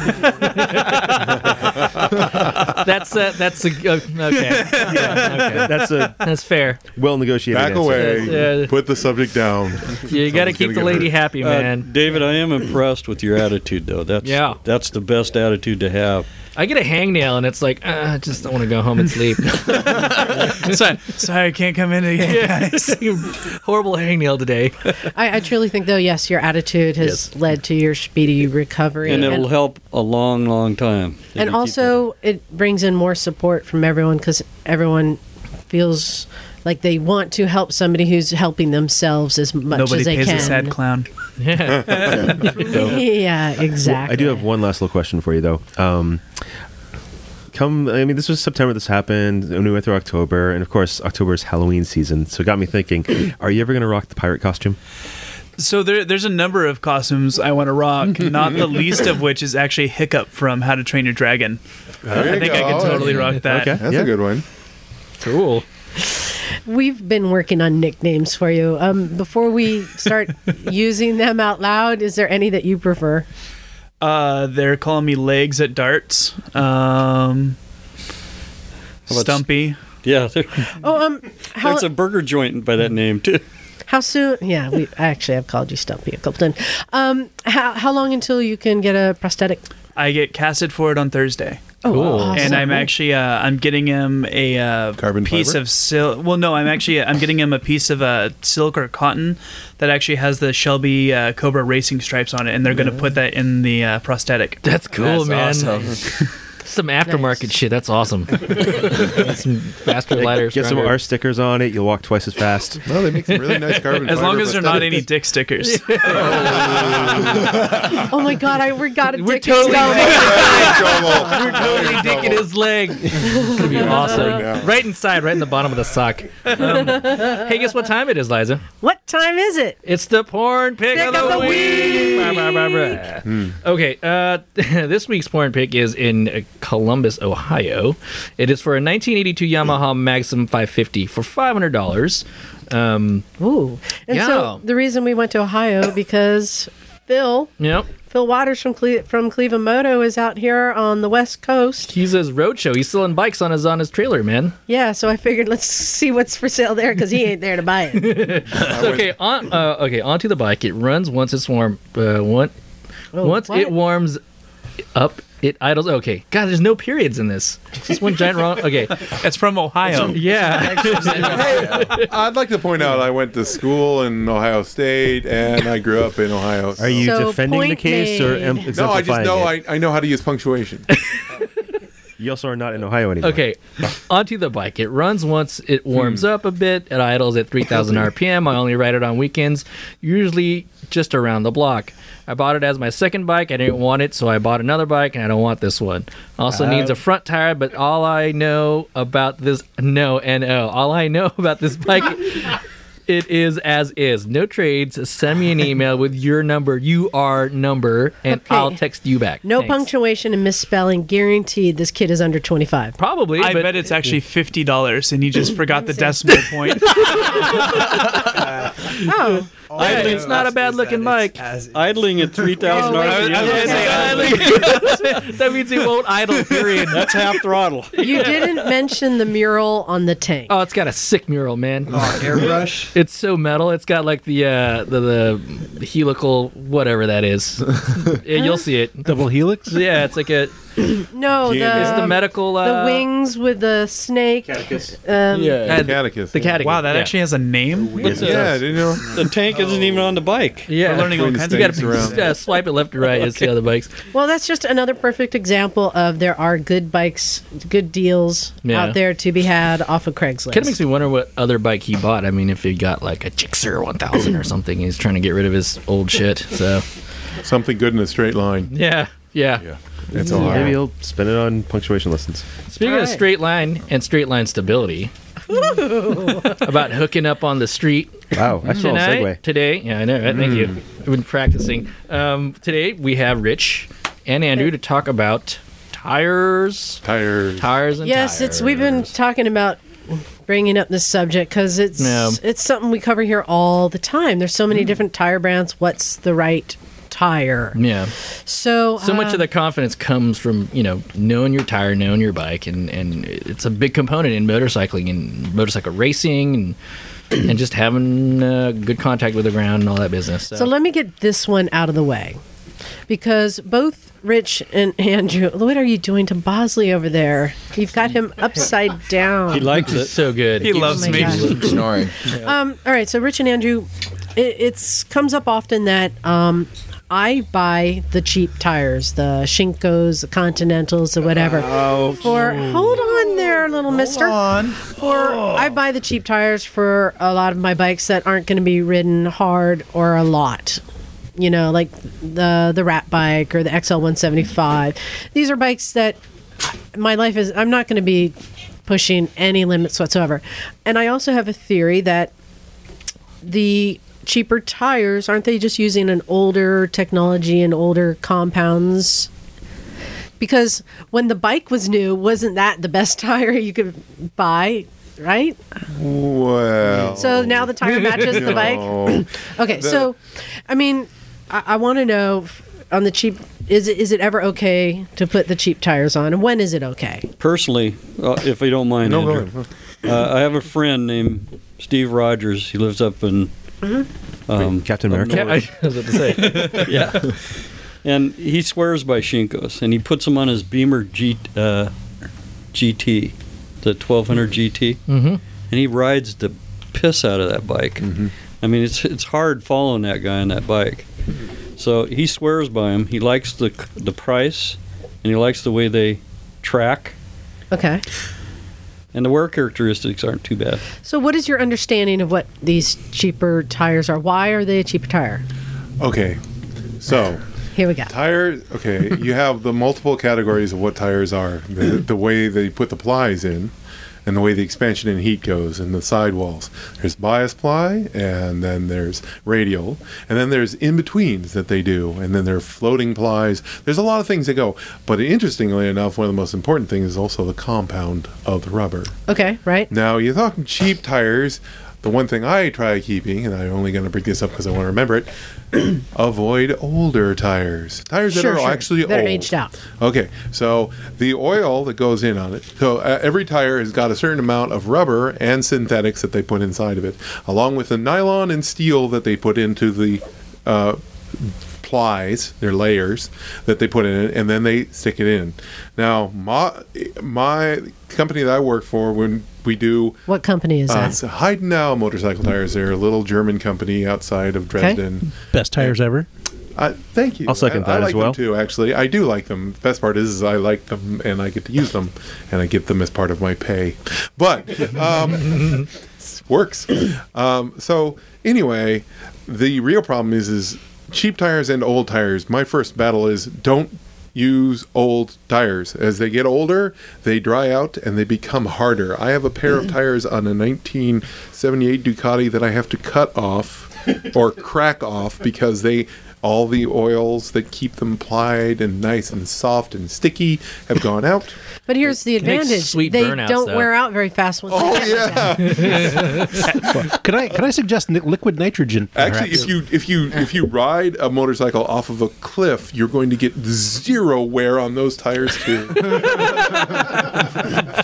that's uh, that's a uh, okay. Yeah, okay. That's a That's fair. well negotiated. Back answer. away. Yeah. Put the subject down. You got to keep the lady hurt. happy, Uh, man. David, I am impressed with your attitude, though. That's Yeah. that's the best attitude to have. I get a hangnail and it's like, uh, I just don't want to go home and sleep. sorry, sorry, I can't come in again, guys. Horrible hangnail today. I, I truly think, though, yes, your attitude has Yes. led to your speedy recovery, And it'll help a long, long time. and also it brings in more support from everyone because everyone feels like they want to help somebody who's helping themselves as much Nobody as they pays can. a sad clown. yeah, exactly. I do have one last little question for you, though. Um, come, I mean, this was September. This happened, and we went through October, and of course, October is Halloween season, so it got me thinking: Are you ever going to rock the pirate costume? So there, there's a number of costumes I want to rock, not the least of which is actually Hiccup from How to Train Your Dragon. There I you think I go. could totally rock that. Okay. That's Yeah. a good one. Cool. We've been working on nicknames for you. Um, before we start using them out loud, is there any that you prefer? Uh, they're calling me legs at darts. Um, How about- Stumpy. Yeah, Oh, um, how, there's a burger joint by that name too. how soon? Yeah, we I actually I've called you Stumpy a couple times. Um, how how long until you can get a prosthetic? I get casted for it on Thursday. Oh, Cool. awesome. and I'm actually uh, I'm getting him a uh, Carbon piece fiber? of silk. Well, no, I'm actually I'm getting him a piece of uh, silk or cotton that actually has the Shelby uh, Cobra racing stripes on it, and they're going to put that in the uh, prosthetic. That's cool, That's man. awesome. Some aftermarket shit. That's awesome. some faster, lighter, Get some. R stickers on it. You'll walk twice as fast. No, they make some really nice carbon. As long fiber as they're not any dick stickers. oh my god, I forgot a We're dick totally, Stumpy. we're totally dicking his leg. It's gonna be awesome. now. Right inside, right in the bottom of the sock. Um, hey, guess what time it is, Liza? What time is it? It's the porn pick, Pick of the, of the week. Blah, blah, blah, blah. Okay, uh, this week's porn pick is in uh, Columbus, Ohio. It is for a 1982 Yamaha Maxim 550 for $500. Um, Ooh, and Yeah. so the reason we went to Ohio because Phil yep. Phil Waters from Cle- from Cleveland Moto is out here on the West Coast. He's his roadshow. He's selling bikes on his on his trailer, man. Yeah, so I figured let's see what's for sale there because he ain't there to buy it. okay, on uh, okay, onto the bike. It runs once it's warm. Uh, one, Oh, once what? it warms up, it idles. Okay, God, there's no periods in this. It's just one giant wrong. Okay, It's from Ohio. yeah. I'd like to point out I went to school in Ohio State and I grew up in Ohio. Are you So, defending the point case or made. em- No, I just know? I, I know how to use punctuation. You also are not in Ohio anymore. Okay, onto the bike. It runs once it warms Hmm. up a bit. It idles at 3,000 RPM. I only ride it on weekends, usually just around the block. I bought it as my second bike. I didn't want it, so I bought another bike, and I don't want this one. Also needs a front tire, but all I know about this, no, N-O, all I know about this bike, it is as is. No trades. Send me an email with your number, you are number, and Okay. I'll text you back. No Thanks. punctuation and misspelling. Guaranteed this kid is under 25. Probably, I but bet it's actually fifty dollars, and he just forgot the decimal point. Oh, yeah, it's not a bad looking bike. Idling at 3,000 Oh. RPM. I was gonna say, idling. that means it won't idle. Period. That's half throttle. you didn't mention the mural on the tank. Oh, it's got a sick mural, man. Oh, airbrush. It's so metal. It's got like the uh, the, the helical whatever that is. Yeah, You'll see it. Double helix? Yeah, it's like a no, the, Yeah, it's the medical the uh, wings with the snake. Um, Yeah, the, Catechist. the catechism. wow, that yeah. actually has a name. It's a- Yeah, you know? The tank isn't even on the bike. Yeah, We're learning all kinds of You things gotta around. uh, swipe it left to right. You'll see other bikes. Well, that's just another perfect example of there are good bikes, good deals Yeah. out there to be had off of Craigslist. Kind of makes me wonder what other bike he bought. I mean, if he got like a Gixxer 1000 or something, he's trying to get rid of his old shit. So Something good in a straight line. yeah, yeah. Yeah. That's all. Maybe you'll spend it on punctuation lessons. Speaking of Alright. straight line and straight line stability, about hooking up on the street Wow, that's a little tonight, segue. today. Yeah, I know. Right? Thank you. I've been practicing. Um, today we have Rich and Andrew to talk about tires, Tires. tires, and yes, it's we've been talking about bringing up this subject because it's Yeah. it's something we cover here all the time. There's so many different tire brands. What's the right tire? Yeah. So So much of the confidence comes from you know knowing your tire, knowing your bike, and and it's a big component in motorcycling and motorcycle racing and. and just having uh, good contact with the ground and all that business. So, So let me get this one out of the way. Because both Rich and Andrew, what are you doing to Bosley over there? You've got him upside down. He likes it. so good. He loves Oh me. God. Snoring. Um, all right, so Rich and Andrew, it it's comes up often that um, I buy the cheap tires, the Shinkos, the Continentals, or whatever. For hold on there, little mister. Hold on. For oh. I buy the cheap tires for a lot of my bikes that aren't going to be ridden hard or a lot. You know, like the the Rat bike or the XL 175. These are bikes that my life is. I'm not going to be pushing any limits whatsoever. And I also have a theory that the cheaper tires aren't they just using an older technology and older compounds because when the bike was new wasn't that the best tire you could buy right Well. so now the tire matches the bike no. okay The- so i mean i, I want to know on the cheap is it, is it ever okay to put the cheap tires on and when is it okay Personally, uh, if you don't mind, No, go Andrew, uh, I have a friend named Steve Rogers. He lives up in um, Captain America? Yeah, I was about to say. yeah. And he swears by Shinkos, and he puts them on his Beamer G, uh, GT, the 1200 GT, Mhm. and he rides the piss out of that bike. I mean, it's it's hard following that guy on that bike. So he swears by him. He likes the the price, and he likes the way they track, okay and the wear characteristics aren't too bad. so what is your understanding of what these cheaper tires are why are they a cheaper tire Okay. So, here we go tire. Okay, you have the multiple categories of what tires are. The, the way they put the plies in, and the way the expansion and heat goes, and the sidewalls. There's bias ply, and then there's radial, and then there's in betweens that they do, and then there are floating plies. There's a lot of things that go. But interestingly enough, one of the most important things is also the compound of the rubber. okay right Now, you're talking cheap tires. The one thing I try keeping, and I'm only going to bring this up because I want to remember it, avoid older tires. Tires that are sure. actually That are old. aged out. Okay, so the oil that goes in on it. So uh, every tire has got a certain amount of rubber and synthetics that they put inside of it, along with the nylon and steel that they put into the uh, plies, their layers that they put in it, and then they stick it in. Now, my my company that I work for, when we do what company is uh, that it's Heidenau Motorcycle Tires. They're a little German company outside of Dresden. Best tires ever. Uh, thank you. I'll second I, I that like as well. them too. Actually, I do like them. The best part is, is I like them and I get to use them, and I get them as part of my pay. But um, works. Um, so anyway, the real problem is is cheap tires and old tires. My first battle is don't use old tires. As they get older, they dry out and they become harder. I have a pair of mm. tires on a 1978 Ducati that I have to cut off or crack off because they all the oils that keep them plied and nice and soft and sticky have gone out. But here's the advantage: sweet they burnouts, don't though. wear out very fast. Once Oh they get like yeah. Could I could I suggest ni- liquid nitrogen? Actually, perhaps? if you if you if you ride a motorcycle off of a cliff, you're going to get zero wear on those tires too.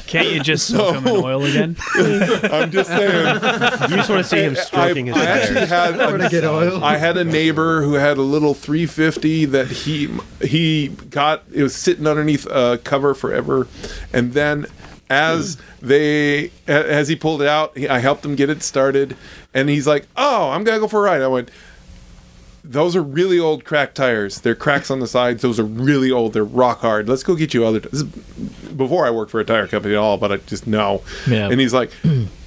Can't you just soak them in oil again? I'm just saying. You just want to see him stroking his I actually hair. had a, I had a neighbor who had a little 350 that he he got. It was sitting underneath a cover forever, and then as they as he pulled it out, I helped him get it started, and he's like, "Oh, I'm gonna go for a ride." I went. Those are really old cracked tires. They're cracks on the sides. Those are really old. They're rock hard. Let's go get you other. This is before I worked for a tire company at all, but I just know. Yeah. And he's like,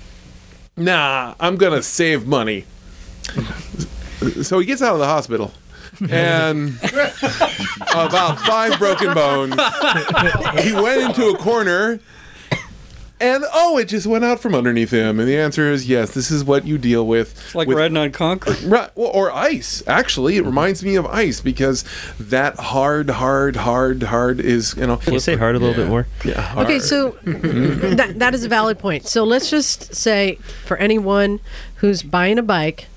nah, I'm gonna save money. So he gets out of the hospital. And about five broken bones. He went into a corner and oh, it just went out from underneath him. And the answer is yes, this is what you deal with. It's like with riding on concrete. Right, well, or ice. Actually, it reminds me of ice because that hard, hard, hard, hard is you know. Can you say hard a little bit more? Yeah. Hard. Okay, so that that is a valid point. So let's just say for anyone who's buying a bike,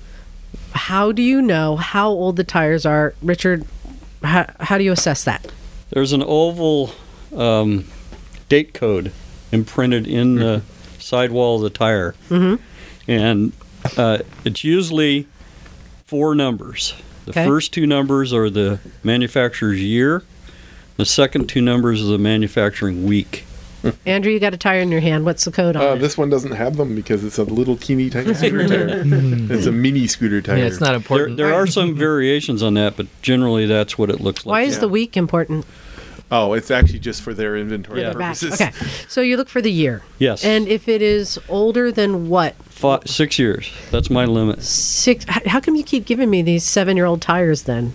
how do you know how old the tires are, Richard? How, how do you assess that? There's an oval um, date code imprinted in the sidewall of the tire, Mhm. and uh, it's usually four numbers. The Okay. first two numbers are the manufacturer's year. The second two numbers are the manufacturing week. Andrew, you got a tire in your hand. What's the code on Uh, it? this one doesn't have them because it's a little teeny tiny scooter tire. It's a mini scooter tire. Yeah, it's not There, important. there are some variations on that, but generally that's what it looks like. Why is the week important? Oh, it's actually just for their inventory They're purposes. Okay. So you look for the year. Yes. And if it is older than what? Five, six years. That's my limit. Six. h- How come you keep giving me these seven-year-old tires then?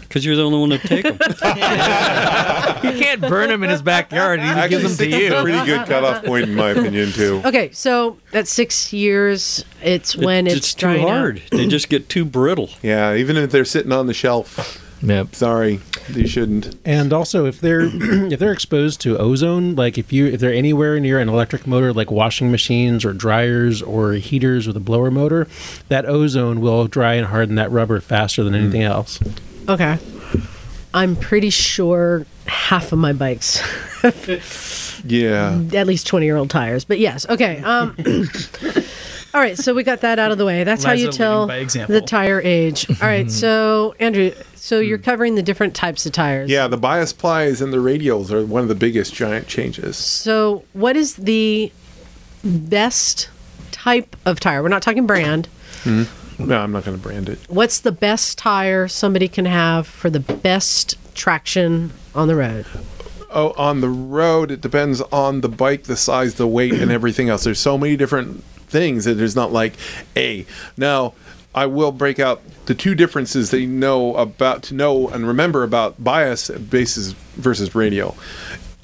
Because you're the only one to take them. You can't burn them in his backyard. He Actually, gives them to six is a you. pretty good cutoff point in my opinion too. Okay, so at six years, it's when it's, it's too drying out. hard. They just get too brittle. Yeah, even if they're sitting on the shelf. Yep. Sorry, you shouldn't. And also, if they're if they're exposed to ozone, like if you if they're anywhere near an electric motor, like washing machines or dryers or heaters with a blower motor, that ozone will dry and harden that rubber faster than anything else. Okay. I'm pretty sure half of my bikes Yeah. at least 20 year old tires. But yes, okay. Um, all right, so we got that out of the way. That's how you tell the tire age. All right, so Andrew, so you're covering the different types of tires. Yeah, the bias plies and the radials are one of the biggest giant changes. So what is the best type of tire? We're not talking brand. Hmm? No, I'm not going to brand it. What's the best tire somebody can have for the best traction on the road? Oh, on the road, it depends on the bike, the size, the weight, and everything else. There's so many different things that there's not like a. Now, I will break out the two differences that you know about to know and remember about bias bases versus radial.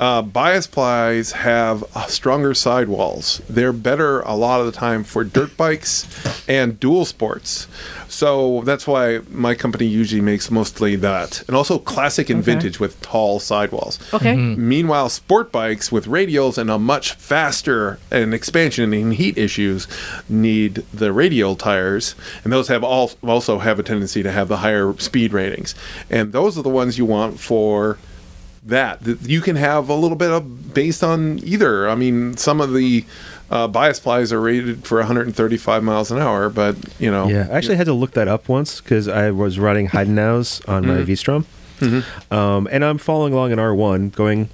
Uh, bias plies have uh, stronger sidewalls. They're better a lot of the time for dirt bikes and dual sports. So that's why my company usually makes mostly that. And also classic and vintage with tall sidewalls. Okay. Meanwhile, sport bikes with radials and a much faster and expansion in heat issues need the radial tires, and those have all also have a tendency to have the higher speed ratings. And those are the ones you want for that. You can have a little bit of based on either. I mean, some of the uh, bias plies are rated for 135 miles an hour, but you know, Yeah, I actually had to look that up once because I was riding Heidenau's on my V-Strom, um, and I'm following along in R1, going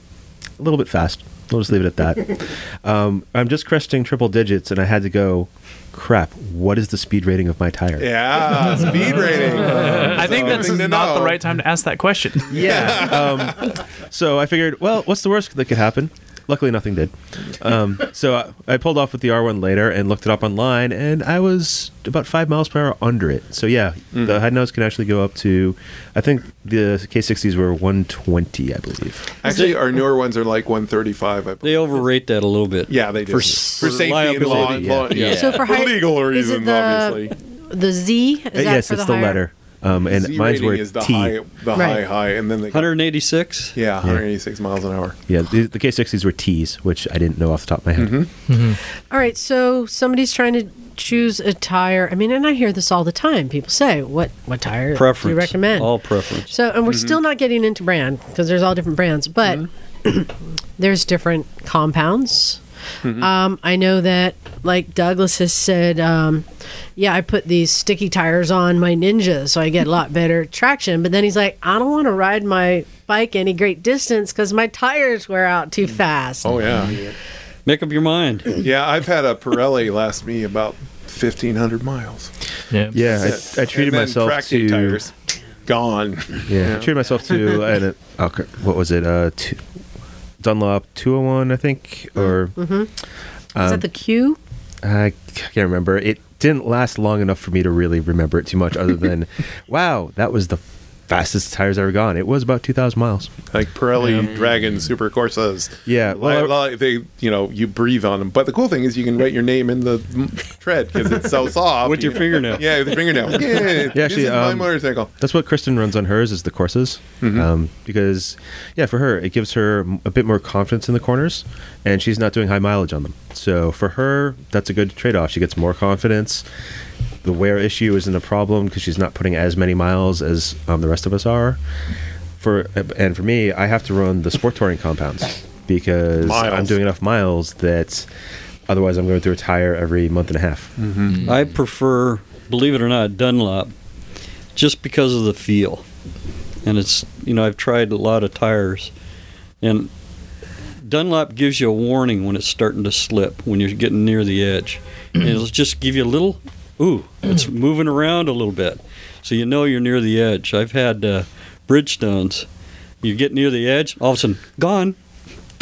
a little bit fast. We'll just leave it at that. um, I'm just cresting triple digits, and I had to go. Crap! What is the speed rating of my tire? yeah, speed rating. I think So, that's thing to not the right time to ask that question. Yeah. um, so I figured, well, what's the worst that could happen? Luckily, nothing did. Um, so I, I pulled off with the R1 later and looked it up online, and I was about five miles per hour under it. So yeah, the Heidenaus can actually go up to, I think the K60s were 120, I believe. Actually, our newer ones are like 135. I believe. They overrate that a little bit. Yeah, they do. For, For, s- for safety and law, liability, law- yeah. yeah. So for high, legal is it reasons, the, obviously. The Z? Is Uh, that yes, for it's the, the, letter. Um, and Z mine's rating were the T. high, the high, high, and then the 186. yeah, 186 miles an hour. Yeah, the, the K60s were T's, which I didn't know off the top of my head. Mm-hmm. Mm-hmm. Mm-hmm. All right, so somebody's trying to choose a tire. I mean, and I hear this all the time. People say, "What what tire Preference. do you recommend?" All preference. So, and we're still not getting into brand because there's all different brands, but there's different compounds. Um, I know that, like Douglas has said, um, yeah, I put these sticky tires on my Ninja so I get a lot better traction. But then he's like, I don't want to ride my bike any great distance because my tires wear out too fast. Oh yeah, Make up your mind. yeah. I've had a Pirelli last me about 1,500 miles. Yeah. Yeah, I, I treated And myself track to day tires. Gone. Yeah, I treated myself to an okay, what was it? Uh, two, Dunlop 201, I think, or Is um, that the Q? I can't remember. It didn't last long enough for me to really remember it too much, other than, wow, that was the fastest tires ever gone. It was about 2,000 miles. Like Pirelli Dragon Super Corsas. Yeah, well, Li- li- they, you know, you breathe on them. But the cool thing is you can write your name in the tread because it's so soft. With your you- fingernail. Yeah, with your fingernail. Yeah, Yeah, this actually, is my um, motorcycle. That's what Kristen runs on hers is the Corsas, um, because yeah, for her it gives her a bit more confidence in the corners, and she's not doing high mileage on them. So for her, that's a good trade-off. She gets more confidence. The wear issue isn't a problem because she's not putting as many miles as um, the rest of us are. For and for me, I have to run the sport touring compounds because I'm doing enough miles that otherwise I'm going through a tire every month and a half. I prefer, believe it or not, Dunlop, just because of the feel. And it's, you know, I've tried a lot of tires, and Dunlop gives you a warning when it's starting to slip, when you're getting near the edge. and it'll just give you a little, ooh, it's moving around a little bit. So you know you're near the edge. I've had uh, Bridgestones, You get near the edge, all of a sudden, gone,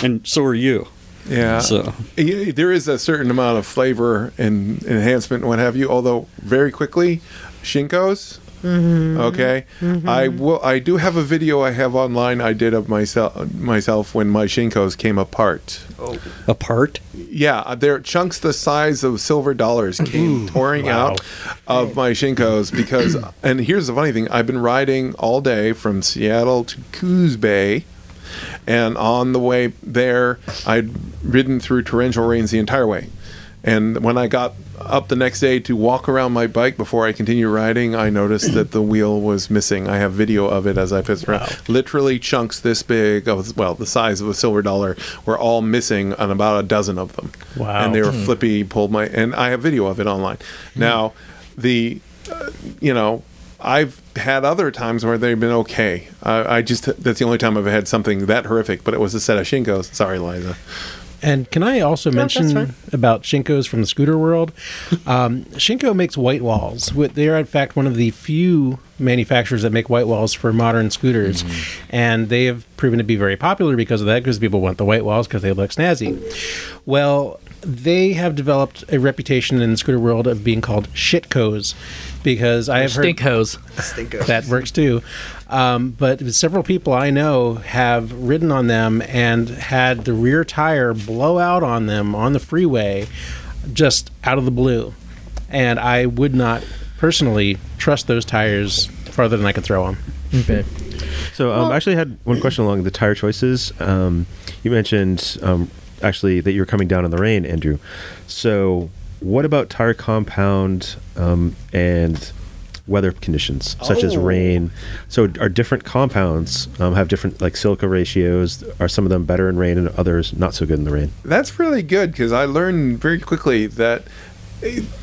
and so are you. Yeah. So there is a certain amount of flavor and enhancement and what have you. Although very quickly, shinkos. Mm-hmm. Okay, mm-hmm. I will. I do have a video I have online. I did of myself myself when my shinkos came apart. Oh. apart. Yeah, uh, there chunks the size of silver dollars came pouring out of my shinkos because. And here's the funny thing: I've been riding all day from Seattle to Coos Bay, and on the way there, I'd ridden through torrential rains the entire way. And when I got up the next day to walk around my bike before I continued riding, I noticed that the wheel was missing. I have video of it as I pissed around. Literally chunks this big, of, well, the size of a silver dollar, were all missing on about a dozen of them. Wow. And they were flippy, pulled my, and I have video of it online. Now, the, uh, you know, I've had other times where they've been okay. I I just, that's the only time I've had something that horrific, but it was a set of Shinkos. Sorry, Liza. And can I also No, mention about Shinkos from the scooter world? Um, Shinko makes white walls. They are, in fact, one of the few manufacturers that make white walls for modern scooters. And they have proven to be very popular because of that, because people want the white walls because they look snazzy. Well, they have developed a reputation in the scooter world of being called shitcos because I have heard Stink hose. that works too. Um, but several people I know have ridden on them and had the rear tire blow out on them on the freeway just out of the blue. And I would not personally trust those tires farther than I could throw them. Okay. So um, I actually had one question along the tire choices. Um, you mentioned um, actually that you were coming down in the rain, Andrew. So what about tire compound um, and weather conditions such as Oh. rain? So are different compounds um, have different like silica ratios? Are some of them better in rain and others not so good in the rain? That's really good because I learned very quickly that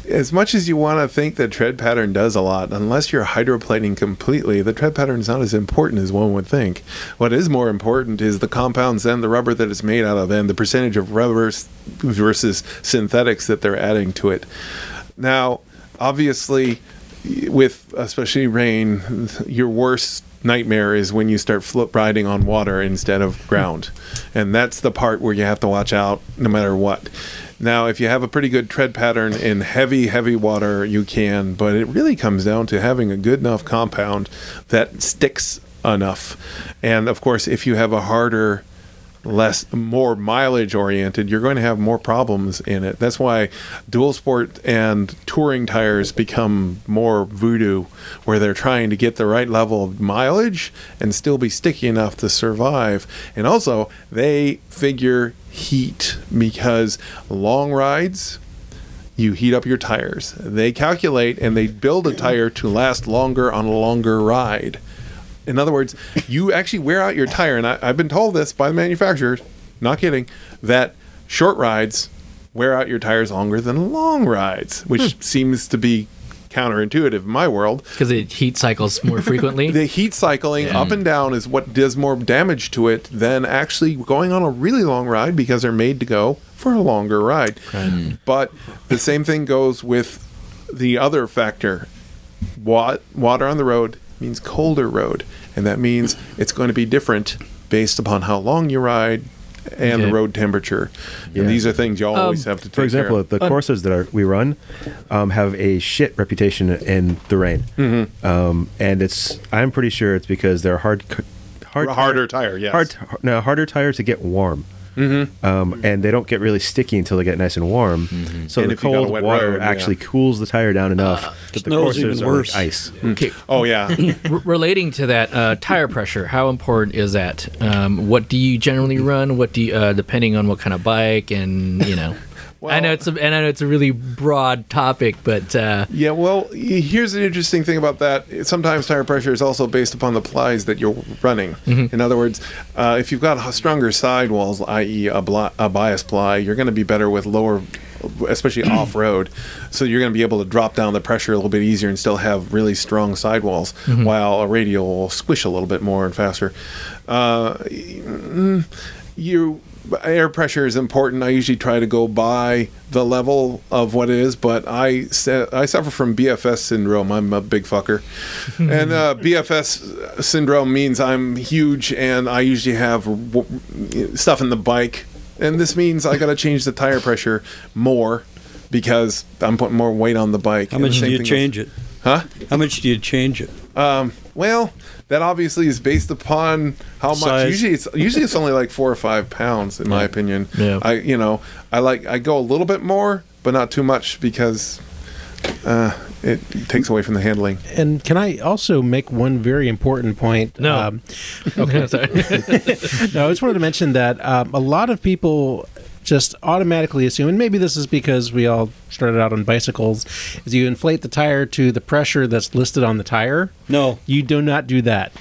as much as you want to think that tread pattern does a lot, unless you're hydroplaning completely, the tread pattern is not as important as one would think. What is more important is the compounds and the rubber that it's made out of, and the percentage of rubber versus synthetics that they're adding to it. Now, obviously, with especially rain, your worst nightmare is when you start flip riding on water instead of ground. And that's the part where you have to watch out no matter what. Now, if you have a pretty good tread pattern in heavy, heavy water, you can, but it really comes down to having a good enough compound that sticks enough. And of course, if you have a harder, less more mileage oriented you're going to have more problems in it. That's why dual sport and touring tires become more voodoo where they're trying to get the right level of mileage and still be sticky enough to survive. And also they figure heat because long rides you heat up your tires. They calculate and they build a tire to last longer on a longer ride in other words, you actually wear out your tire, and I, I've been told this by the manufacturers, not kidding, that short rides wear out your tires longer than long rides, which hmm. seems to be counterintuitive in my world. Because it heat cycles more frequently. The heat cycling up and down is what does more damage to it than actually going on a really long ride because they're made to go for a longer ride. Hmm. But the same thing goes with the other factor. Wa- water on the road means colder road, and that means it's going to be different based upon how long you ride and Okay. the road temperature. Yeah. These are things you always have to take For example, care of. the Corsas that are, we run um, have a shit reputation in the rain, Mm-hmm. um, and it's I'm pretty sure it's because they're hard, hard, harder tire, yes. hard, no, harder tire to get warm. Mm-hmm. Um, and they don't get really sticky until they get nice and warm. So And the if you got a cold water road, yeah. actually cools the tire down enough that the snow's Corsas even are like worse. ice. okay. Oh yeah. R- relating to that, uh, tire pressure. How important is that? Um, what do you generally run? What do you, uh, depending on what kind of bike and you know? I know it's a, and I know it's a really broad topic, but uh, Yeah, well, here's an interesting thing about that. Sometimes tire pressure is also based upon the plies that you're running. In other words, uh, if you've got stronger sidewalls, i.e., a, bli- a bias ply, you're going to be better with lower especially off road. So you're going to be able to drop down the pressure a little bit easier and still have really strong sidewalls, while a radial will squish a little bit more and faster. Uh, mm, you air pressure is important. I usually try to go by the level of what it is, but I se- I suffer from BFS syndrome. I'm a big fucker, and uh, BFS syndrome means I'm huge, and I usually have w- stuff in the bike, and this means I got to change the tire pressure more because I'm putting more weight on the bike. How much do you change goes- it? Huh? How much do you change it? Um, well, that obviously is based upon how much. Usually, it's usually it's only like four or five pounds, in my opinion. Yeah. I you know I like I go a little bit more, but not too much because uh, it takes away from the handling. And can I also make one very important point? No. Um, Okay, sorry. no, I just wanted to mention that um, a lot of people just automatically assume, and maybe this is because we all started out on bicycles, is you inflate the tire to the pressure that's listed on the tire. No. You do not do that.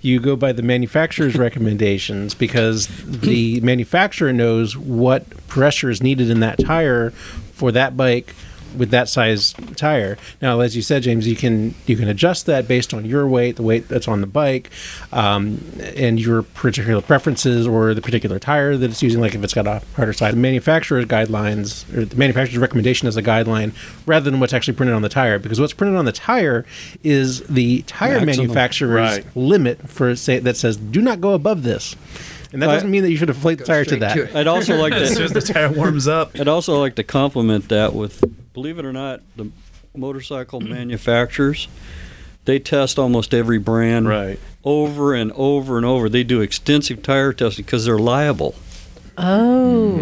You go by the manufacturer's recommendations because the manufacturer knows what pressure is needed in that tire for that bike with that size tire. Now, as you said, James, you can you can adjust that based on your weight, the weight that's on the bike, um, and your particular preferences or the particular tire that it's using. Like if it's got a harder side, the manufacturer's guidelines or the manufacturer's recommendation as a guideline, rather than what's actually printed on the tire. Because what's printed on the tire is the tire Maximum. manufacturer's Right. limit for say that says do not go above this. And that doesn't mean that you should inflate the tire to that. to. I'd also like As soon as the tire warms up. I'd also like to compliment that with, believe it or not, the motorcycle manufacturers. They test almost every brand Right. over and over and over. They do extensive tire testing because they're liable. Oh.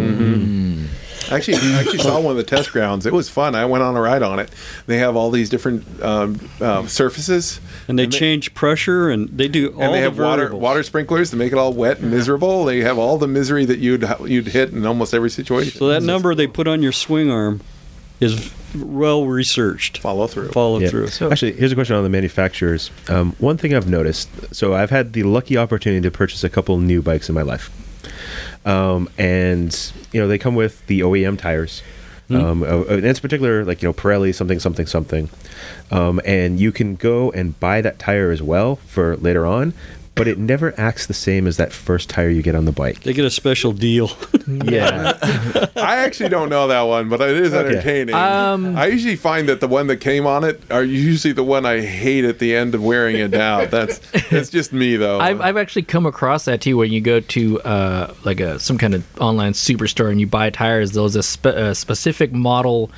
Actually, I actually saw one of the test grounds. It was fun. I went on a ride on it. They have all these different um, um, surfaces, And they And they- change pressure and they do all and they the have water water sprinklers to make it all wet and miserable. They have all the misery that you'd you'd hit in almost every situation. So that number they put on your swing arm is well researched. follow through. Follow Yeah. through. So, Actually, here's a question on the manufacturers. Um, one thing I've noticed. So I've had the lucky opportunity to purchase a couple new bikes in my life, um, and you know they come with the OEM tires. Um, uh, and it's particular, like you know, Pirelli something something something, um, and you can go and buy that tire as well for later on, but it never acts the same as that first tire you get on the bike. They get a special deal. Yeah, I actually don't know that one, but it is Okay. entertaining. Um, I usually find that the one that came on it are usually the one I hate at the end of wearing it out. That's that's just me though. I've, I've actually come across that too when you go to uh, like a some kind of online superstore and you buy tires those a, spe- a specific model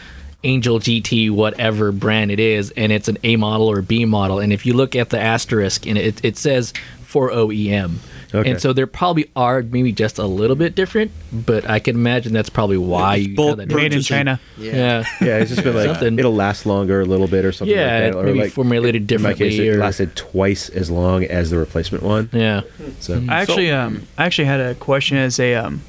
angel gt whatever brand it is and it's an a model or b model and if you look at the asterisk and it, it says for oem Okay. and so there probably are maybe just a little bit different but i can imagine that's probably why you Bulk have that Made in China. yeah yeah. It's just been like Something. it'll last longer a little bit or something. Yeah, like that, or maybe like, formulated In my case, differently it lasted twice as long as the replacement one. yeah So I actually, um, I actually had a question as a, um,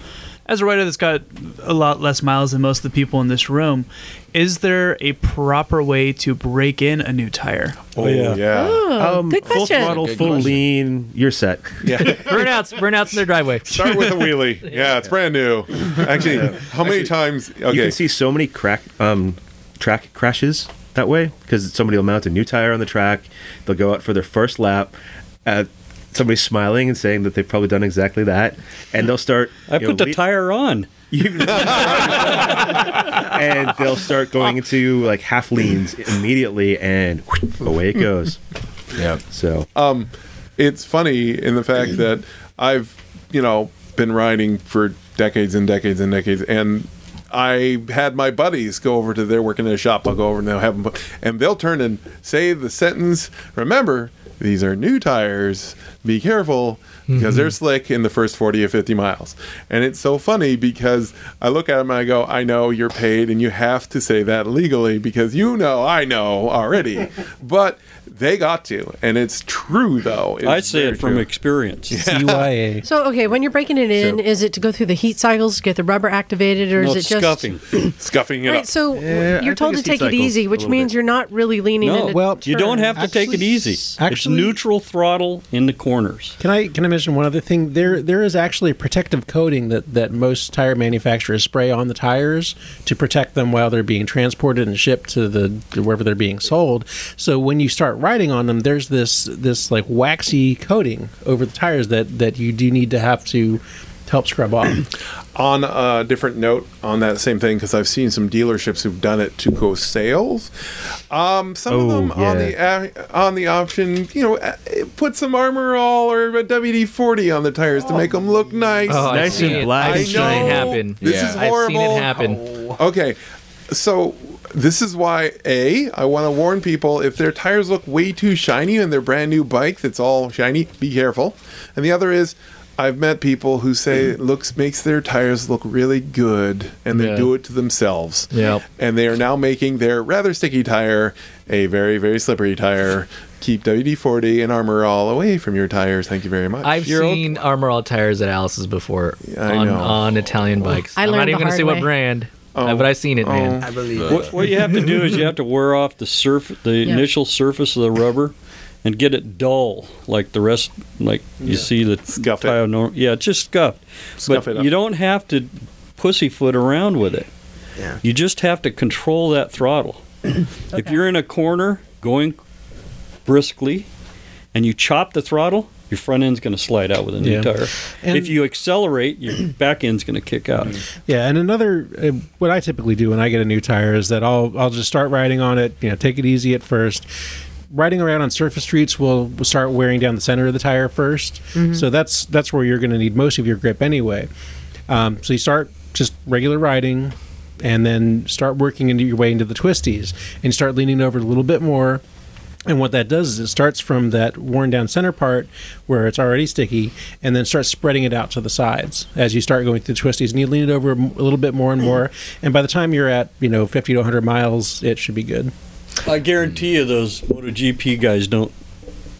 as a rider that's got a lot less miles than most of the people in this room. Is there a proper way to break in a new tire? oh yeah. Oh, um, good full question. throttle, Good full question. lean, you're set. Yeah, burnouts burnouts in their driveway Start with a wheelie. Yeah, it's brand new. Actually, how many times? You can see so many crack um, track crashes that way because somebody will mount a new tire on the track. They'll go out for their first lap. Uh, somebody's smiling and saying that they've probably done exactly that, and they'll start. I you know, put the le- tire on. And they'll start going into like half leans immediately, and away it goes. Yeah. So um, it's funny in the fact that I've, you know, been riding for decades and decades and decades, and I had my buddies go over to their working in a shop. I'll go over and they'll have them, and they'll turn and say the sentence. Remember, these are new tires. Be careful because mm-hmm. they're slick in the first 40 or 50 miles. And it's so funny because I look at them and I go, I know you're paid and you have to say that legally because you know I know already. but They got to, and it's true though. It's I say it from true. experience. CYA. So okay, when you're breaking it in, is it to go through the heat cycles, get the rubber activated, or No, is it just scuffing. scuffing it Right, up. so Yeah, you're told to take it easy, which means bit. you're not really leaning No, into well, you don't have to take it easy. actually- it's neutral throttle in the corners. Can I can I mention one other thing? There there is actually a protective coating that, that most tire manufacturers spray on the tires to protect them while they're being transported and shipped to the to wherever they're being sold. So when you start riding on them, there's this this like waxy coating over the tires that that you do need to have to help scrub off. on a different note on that same thing because I've seen some dealerships who've done it to go sales. Um, some of Oh, them on the on the option, you know, uh, put some armor all or a WD forty on the tires to make them look nice. Oh, Nice and black I've seen it happen. This Yeah. is I've horrible. seen it happen. Okay, so this is why a I want to warn people if their tires look way too shiny and their brand new bike that's all shiny, be careful. And the other is. I've met people who say it looks makes their tires look really good, and they Yeah. do it to themselves. Yep. And they are now making their rather sticky tire a very, very slippery tire. Keep WD 40 and Armor All away from your tires. Thank you very much. I've You're seen Armor All tires at Alice's before I on, know. on Italian bikes. I I'm not even gonna say hard what brand, Oh. but I've seen it, man. Oh. I believe it. What, what you have to do is you have to wear off the surf, the initial surface of the rubber, and get it dull, like the rest, like you see the Scuff it. tire nor- Yeah, just scuffed. Scuff but it up. you don't have to pussyfoot around with it. Yeah. You just have to control that throttle. If you're in a corner going briskly, and you chop the throttle, your front end's going to slide out with a new Yeah. tire. And- if you accelerate, your back end's going to kick out. Yeah, and another uh, what I typically do when I get a new tire is that I'll I'll just start riding on it. You know, take it easy at first. Riding around on surface streets will, will start wearing down the center of the tire 1st So that's that's where you're going to need most of your grip anyway. Um, so you start just regular riding, and then start working into your way into the twisties, and start leaning over a little bit more. And what that does is it starts from that worn down center part where it's already sticky and then starts spreading it out to the sides as you start going through the twisties. And you lean it over a little bit more and more. And by the time you're at, you know, 50 to 100 miles, it should be good. I guarantee you, those MotoGP guys don't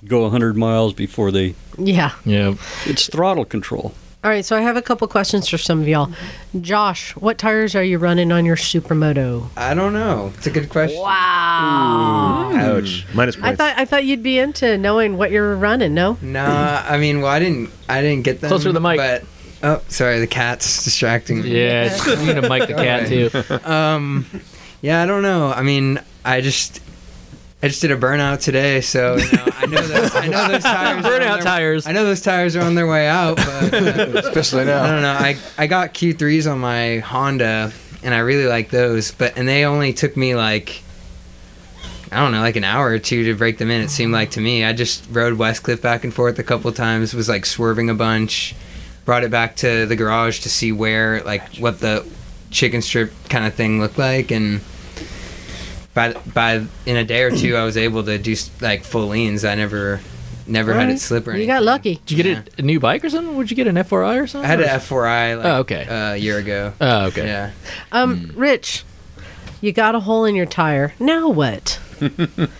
go 100 miles before they. Yeah. Yeah. It's throttle control. All right, so I have a couple questions for some of y'all. Josh, what tires are you running on your Supermoto? I don't know. It's a good question. Wow. Ouch. Minus I thought I thought you'd be into knowing what you're running. No. Nah, I mean, well, I didn't, I didn't get them. Closer to the mic. But oh, sorry, the cat's distracting me. Yeah, you need to mic the cat too. Um, yeah, I don't know. I mean, I just, I just did a burnout today, so you know, I know those, I know those tires. are on Burnout their- tires. I know those tires are on their way out, but uh, Especially now. I don't know. I I got Q3s on my Honda, and I really like those. But and they only took me like. I don't know, like an hour or two to break them in. It seemed like to me. I just rode Westcliff back and forth a couple times. Was like swerving a bunch. Brought it back to the garage to see where, like, what the chicken strip kind of thing looked like, and by by in a day or two, I was able to do like full leans. I never never had it Alright. slip or anything. You got lucky. Did you get a, a new bike or something? Would you get an F4i or something? I had an F4i like Oh, okay. uh, a year ago. Oh, okay. Yeah. Um, Rich, you got a hole in your tire. Now what?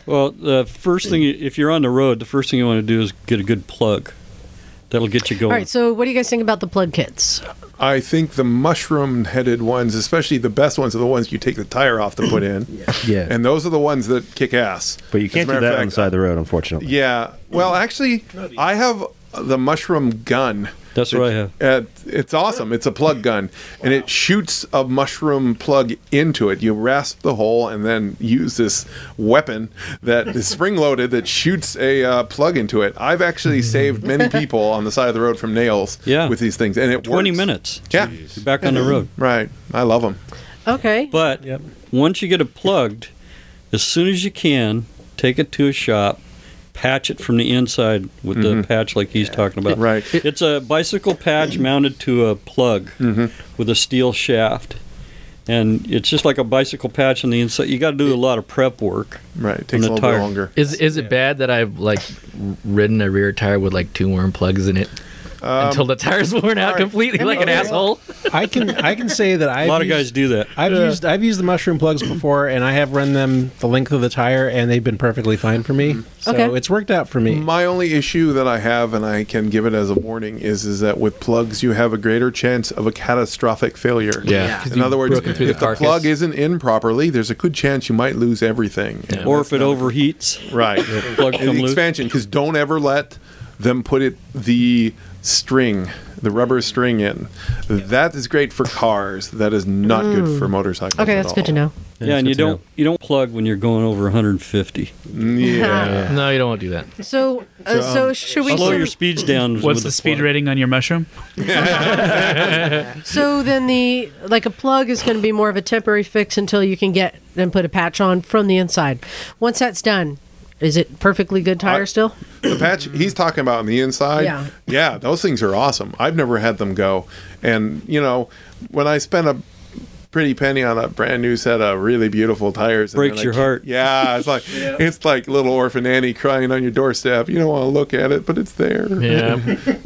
Well, the first thing, if you're on the road, the first thing you want to do is get a good plug. That'll get you going. All right. So, what do you guys think about the plug kits? I think the mushroom headed ones, especially the best ones, are the ones you take the tire off to put in. yeah. And those are the ones that kick ass. but you can't do that of on the side of the road, unfortunately. Yeah. Well, actually, I have the mushroom gun. That's what I have. Uh, it's awesome. It's a plug gun, and it shoots a mushroom plug into it. You rasp the hole and then use this weapon that is spring loaded that shoots a uh, plug into it. I've actually saved many people on the side of the road from nails Yeah. with these things, and it 20 works. minutes. Yeah, You're back on the road. right. I love them. Okay. But Yep. once you get it plugged, as soon as you can, take it to a shop, patch it from the inside with the patch like he's talking about. Right. It's a bicycle patch mounted to a plug Mm-hmm. with a steel shaft. And it's just like a bicycle patch on the inside. You got to do a lot of prep work. Right. It takes the a little tire. longer. Is is it bad that I've like ridden a rear tire with like two worm plugs in it? Um, until the tire's worn out completely, like an asshole. I can I can say that I A lot of guys do that. I've used I've used the mushroom plugs before, and I have run them the length of the tire, and they've been perfectly fine for me. Mm-hmm. So Okay. it's worked out for me. My only issue that I have, and I can give it as a warning, is is that with plugs you have a greater chance of a catastrophic failure. Yeah. 'Cause In other words, broken the if the, carcass. plug isn't in properly, there's a good chance you might lose everything. And Or if it overheats, right, plug come the loose. expansion because don't ever let them put it the string, the rubber string in. That is great for cars. That is not good for motorcycles. Mm. Okay, at that's good to know. Yeah, and you don't you don't plug when you're going over 150. Yeah. No, you don't want to do that. So, uh, so should we? Slow your speeds down. What's with the speed plug. rating on your mushroom? So then the like a plug is going to be more of a temporary fix until you can get and put a patch on from the inside. Once that's done, is it perfectly good tire I- still? the patch he's talking about on the inside Yeah. yeah those things are awesome i've never had them go and you know when i spent a pretty penny on a brand new set of really beautiful tires and Breaks your can't- heart. yeah it's like it's like little orphan annie crying on your doorstep you don't want to look at it but it's there Yeah.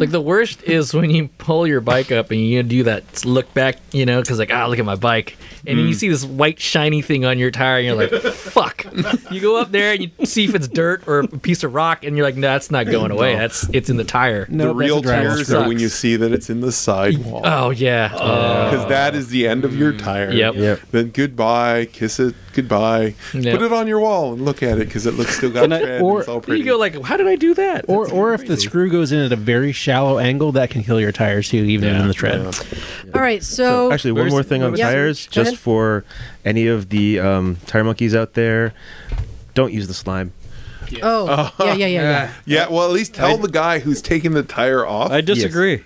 like the worst is when you pull your bike up and you do that look back, you know, because like, ah, look at my bike. And then you see this white shiny thing on your tire and you're like, fuck. You go up there and you see if it's dirt or a piece of rock and you're like, no, that's not going away. That's It's in the tire. No, the real a drywall tears are when you see that it's in the sidewall Oh, yeah. because that is the end of your tire. Yep. Yep. Then goodbye, kiss it, goodbye. Yep. Put it on your wall and look at it because it looks still got And I- tread. or- it's all you go like, how did I do that? Or, or if the screw goes in at a very shallow angle, that can kill your tires too, even Yeah. in the tread. All right, so, Actually, one more thing on Yeah. tires, just for any of the um, tire monkeys out there, don't use the slime. oh yeah, yeah, yeah, yeah. Yeah, well, at least tell the guy who's taking the tire off. I disagree.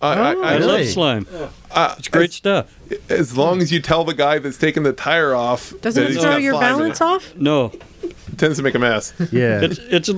I, I, Oh. I, I love Really? slime. Uh, It's great stuff. As, as long as you tell the guy that's taking the tire off, Doesn't it throw your balance off? No, It tends to make a mess. Yeah. it's it's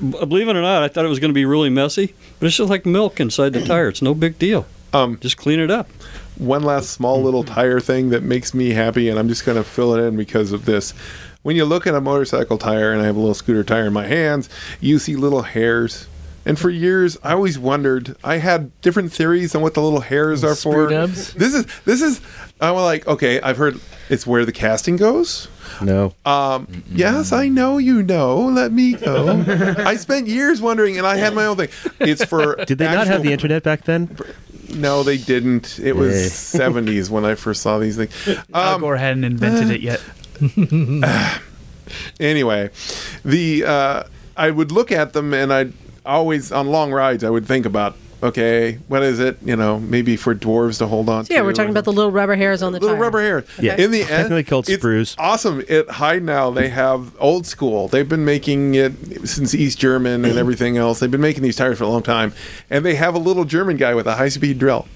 believe it or not, I thought it was going to be really messy, but it's just like milk inside the tire. It's no big deal. Um, Just clean it up. one last small little tire thing that makes me happy, and I'm just going to fill it in because of this. When you look at a motorcycle tire, and I have a little scooter tire in my hands, you see little hairs. And for years, I always wondered. I had different theories on what the little hairs are for. nubs? This is this is. I'm like, okay, I've heard it's where the casting goes. no. Um, yes, I know you know. Let me go. I spent years wondering, and I had my own thing. It's for. Did they not have the internet back then? No, they didn't. It was Yay. 70s when I first saw these things. Al Um, Gore hadn't invented it yet. anyway, the uh, I would look at them, and I'd always on long rides I would think about, okay, what is it? You know, maybe for dwarves to hold on. So yeah, we're talking about the little rubber hairs on the little tire. rubber hair. Yeah. In the end, Technically called it's sprues. Awesome. At Heidenau, they have old school. They've been making it since East German and everything else. They've been making these tires for a long time, and they have a little German guy with a high speed drill.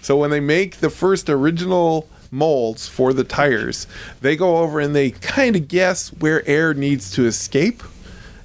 So when they make the first original molds for the tires, they go over and they kind of guess where air needs to escape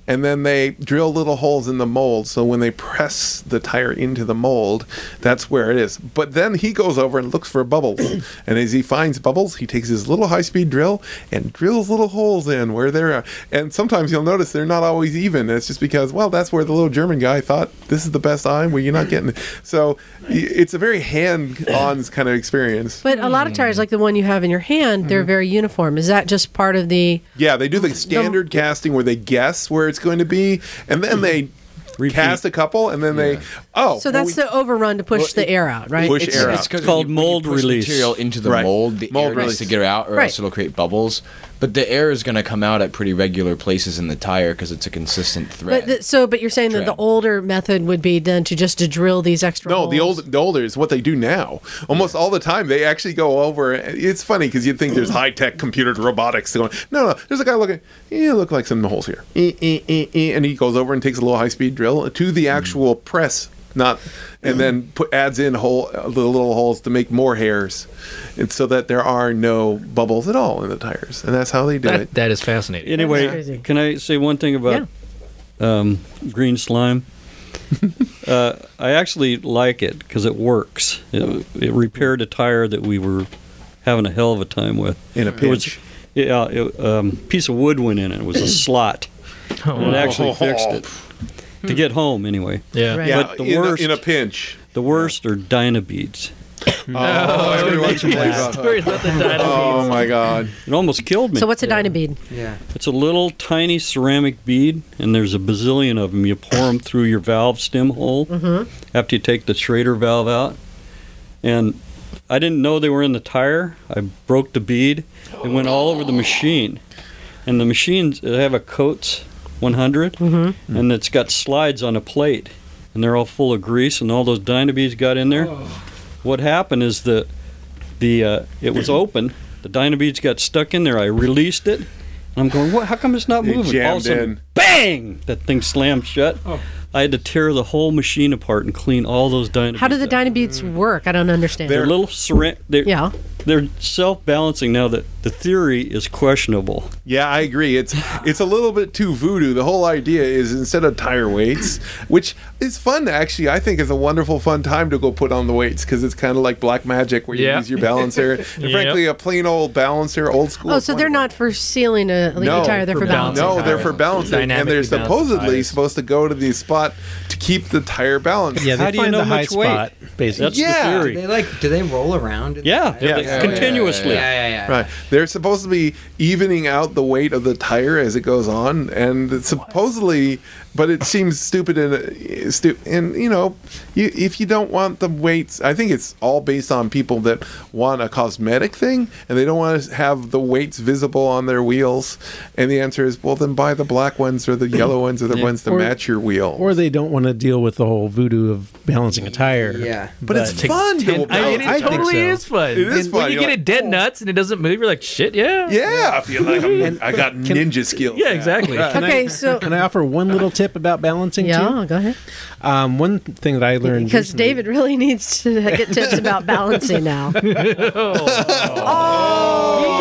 and then they drill little holes in the mold so when they press the tire into the mold that's where it is but then he goes over and looks for bubbles and as he finds bubbles he takes his little high-speed drill and drills little holes in where there are and sometimes you'll notice they're not always even it's just because well that's where the little german guy thought this is the best eye where you're not getting it so y- it's a very hand-on kind of experience But a lot of tires, like the one you have in your hand, Mm-hmm. they're very uniform. Is that just part of the? Yeah, they do the standard casting where they guess where it's going to be, and then they cast a couple, and then they oh. So well, that's we- the overrun to push the air out, right? Push It's, air it's out. 'cause called you- when you mold push release. Material into the Right. mold, the Mold air release. to get it out, or Right. else it'll create bubbles. But the air is going to come out at pretty regular places in the tire because it's a consistent thread. But the, so, but you're saying that the older method would be then to just to drill these extra. No, the holes? old the older is what they do now. Almost all the time, they actually go over. It's funny because you'd think there's high tech computer robotics going. No, no, there's a guy looking. Yeah, look like some holes here. Eh, eh, eh, and he goes over and takes a little high speed drill to the actual press, not, and then put adds in hole uh, the little holes to make more hairs, and so that there are no bubbles at all in the tires, and that's how they do That, it. that is fascinating. Anyway, crazy. can I say one thing about um, green slime? uh, I actually like it because it works. It, it repaired a tire that we were having a hell of a time with. In a It was, yeah, it, um, piece of wood went in it. It was a slot. Oh, and it actually fixed it. to get home anyway. Yeah. Right. Yeah, But the in, a, worst- in a pinch. The worst are Dynabeads. Oh, everyone should play about- Stories about the dynamite. Oh my God! It almost killed me. So what's a dynabead? Yeah. It's a little tiny ceramic bead, and there's a bazillion of them. You pour them through your valve stem hole mm-hmm. after you take the Schrader valve out. And I didn't know they were in the tire. I broke the bead. It went all over the machine. And the machines they have a Coats 100, and it's got slides on a plate, and they're all full of grease, and all those Dynabeads got in there. What happened is the the uh, it was open. The Dynabeads got stuck in there. I released it. And I'm going, what? How come it's not moving? All of a sudden, bang! That thing slammed shut. I had to tear the whole machine apart and clean all those Dynabeads. How do the out. dynabeads work? I don't understand. They're little ceramic. They're, yeah. They're self-balancing. Now that the theory is questionable. Yeah, I agree. It's it's a little bit too voodoo. The whole idea is instead of tire weights, which is fun actually. I think is a wonderful fun time to go put on the weights because it's kind of like black magic where you Yeah. use your balancer. and Yep. frankly, a plain old balancer, old school. Oh, so they're not for sealing a leaky No, tire. They're for, for balancing. No, they're for balancing, and they're supposedly tires. supposed to go to the spot to keep the tire balanced. Yeah, they How do you find know the high much weight? spot, basically. That's Yeah. the Do they like? Do they roll around? in the Yeah, tire? Yeah, Yeah, yeah, continuously. Yeah, yeah, yeah. Right. They're supposed to be evening out the weight of the tire as it goes on, and supposedly, but it seems stupid and uh, stu- and you know, you, if you don't want the weights, I think it's all based on people that want a cosmetic thing and they don't want to have the weights visible on their wheels. And the answer is, well, then buy the black ones or the yellow ones or the ones that Or- match your wheel. Or they don't want to deal with the whole voodoo of balancing a tire. Yeah. but it's Takes fun to I mean, it I totally so. is fun. It is When fun. you You're get like, it dead nuts and it doesn't move, you're like, shit, yeah. yeah, I feel like I'm, I got ninja skills. Yeah, exactly. Can Okay, I, so can I offer one little tip about balancing yeah, go ahead. too? Um, one thing that I learned Because recently- David really needs to get tips about balancing now. He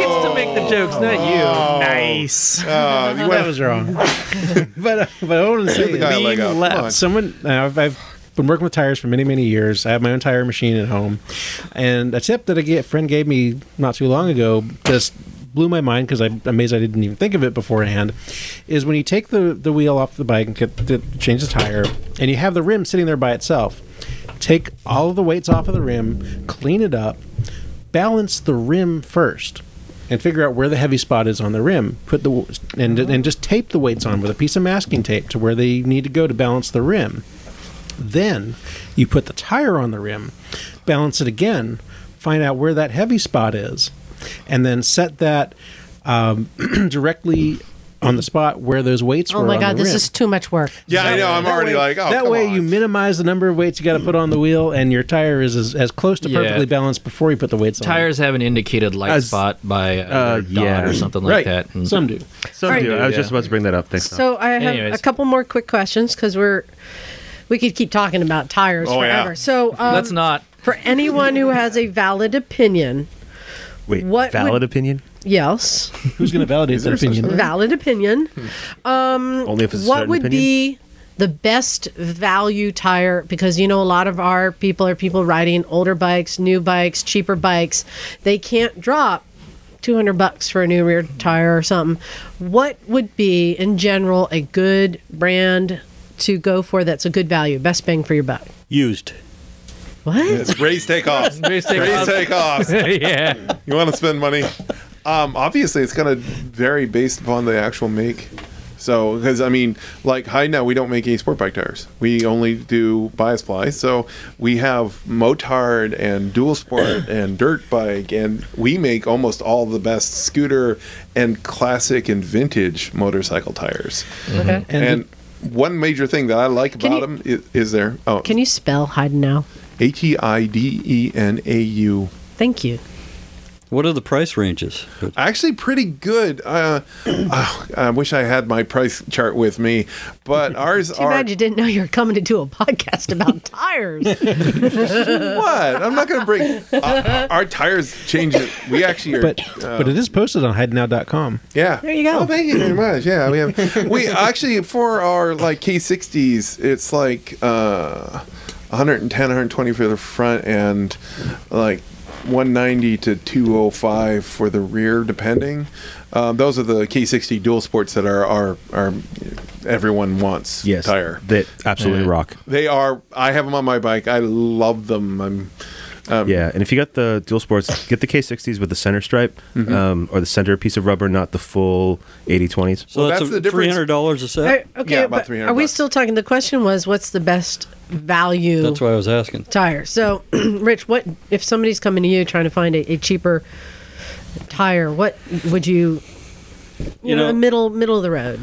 gets to make the jokes, not you. Nice. Uh, you that was wrong. but uh, but I want to say the guy a leg lean up. Come left. on. Someone now I've, I've been working with tires for many many years. I have my own tire machine at home, and a tip that a friend gave me not too long ago just blew my mind because I'm amazed I didn't even think of it beforehand. Is when you take the the wheel off the bike and get to change the tire, and you have the rim sitting there by itself. Take all of the weights off of the rim, clean it up, balance the rim first and figure out where the heavy spot is on the rim. Put the and and just tape the weights on with a piece of masking tape to where they need to go to balance the rim. Then you put the tire on the rim, balance it again, find out where that heavy spot is, and then set that um, directly on the spot where those weights Oh were. Oh my on God, the this rim. is too much work. yeah, I know. I'm already way- like, oh, that come way on. you minimize the number of weights you got to put on the wheel, and your tire is as, as close to Yeah. perfectly balanced before you put the weights on. Tires have an indicated light As- spot by uh, uh, their dot yeah. or something right. like that. And Some do. Some Right. do. I was Yeah. just about to bring that up. Thanks. So I have Anyways. a couple more quick questions because we're we could keep talking about tires Oh, yeah. forever. So um, Let's not. for anyone who has a valid opinion, Wait, what valid would- opinion? yes, Who's going to validate Is that opinion? valid opinion. Um, Only if it's a what certain would opinion? be the best value tire because you know a lot of our people are people riding older bikes new bikes cheaper bikes they can't drop 200 bucks for a new rear tire or something what would be in general a good brand to go for that's a good value best bang for your buck Used. What It's raise takeoffs. Raise raise takeoffs. yeah. You want to spend money? Um, obviously, it's going to vary based upon the actual make. So, because I mean, like Heidenau, we don't make any sport bike tires. We only do bias ply. So we have motard and dual sport and dirt bike, and we make almost all the best scooter and classic and vintage motorcycle tires. okay And, And, one major thing that I like about you- them is, is there oh can you spell Heidenau H E I D E N A U. thank you What are the price ranges? Actually, pretty good. Uh, oh, I wish I had my price chart with me, but ours too are bad you didn't know you were coming to do a podcast about tires what? I'm not going to bring uh, our tires. Change it. We actually are. but uh, but it is posted on Heidenau.com. Yeah. There you go. Oh, thank you very much. Yeah, we have. we actually for our like K60s, it's like uh, 110, 120 for the front, and like 190 to 205 for the rear, depending. Um, those are the K60 dual sports that are are are everyone wants Yes, tire. that absolutely rock. They are. I have them on my bike. I love them. I'm. Um, Yeah, and if you got the dual sports, get the K60s with the center stripe Mm-hmm. um, or the center piece of rubber, not the full 8020s. So Well, that's, that's a the difference. three hundred dollars a set. Alright, okay, Yeah, about but 300 are we still talking? The question was, what's the best value That's why I was asking. tire? So, Rich, what if somebody's coming to you trying to find a, a cheaper tire? What would you, you, You know, know- middle middle of the road?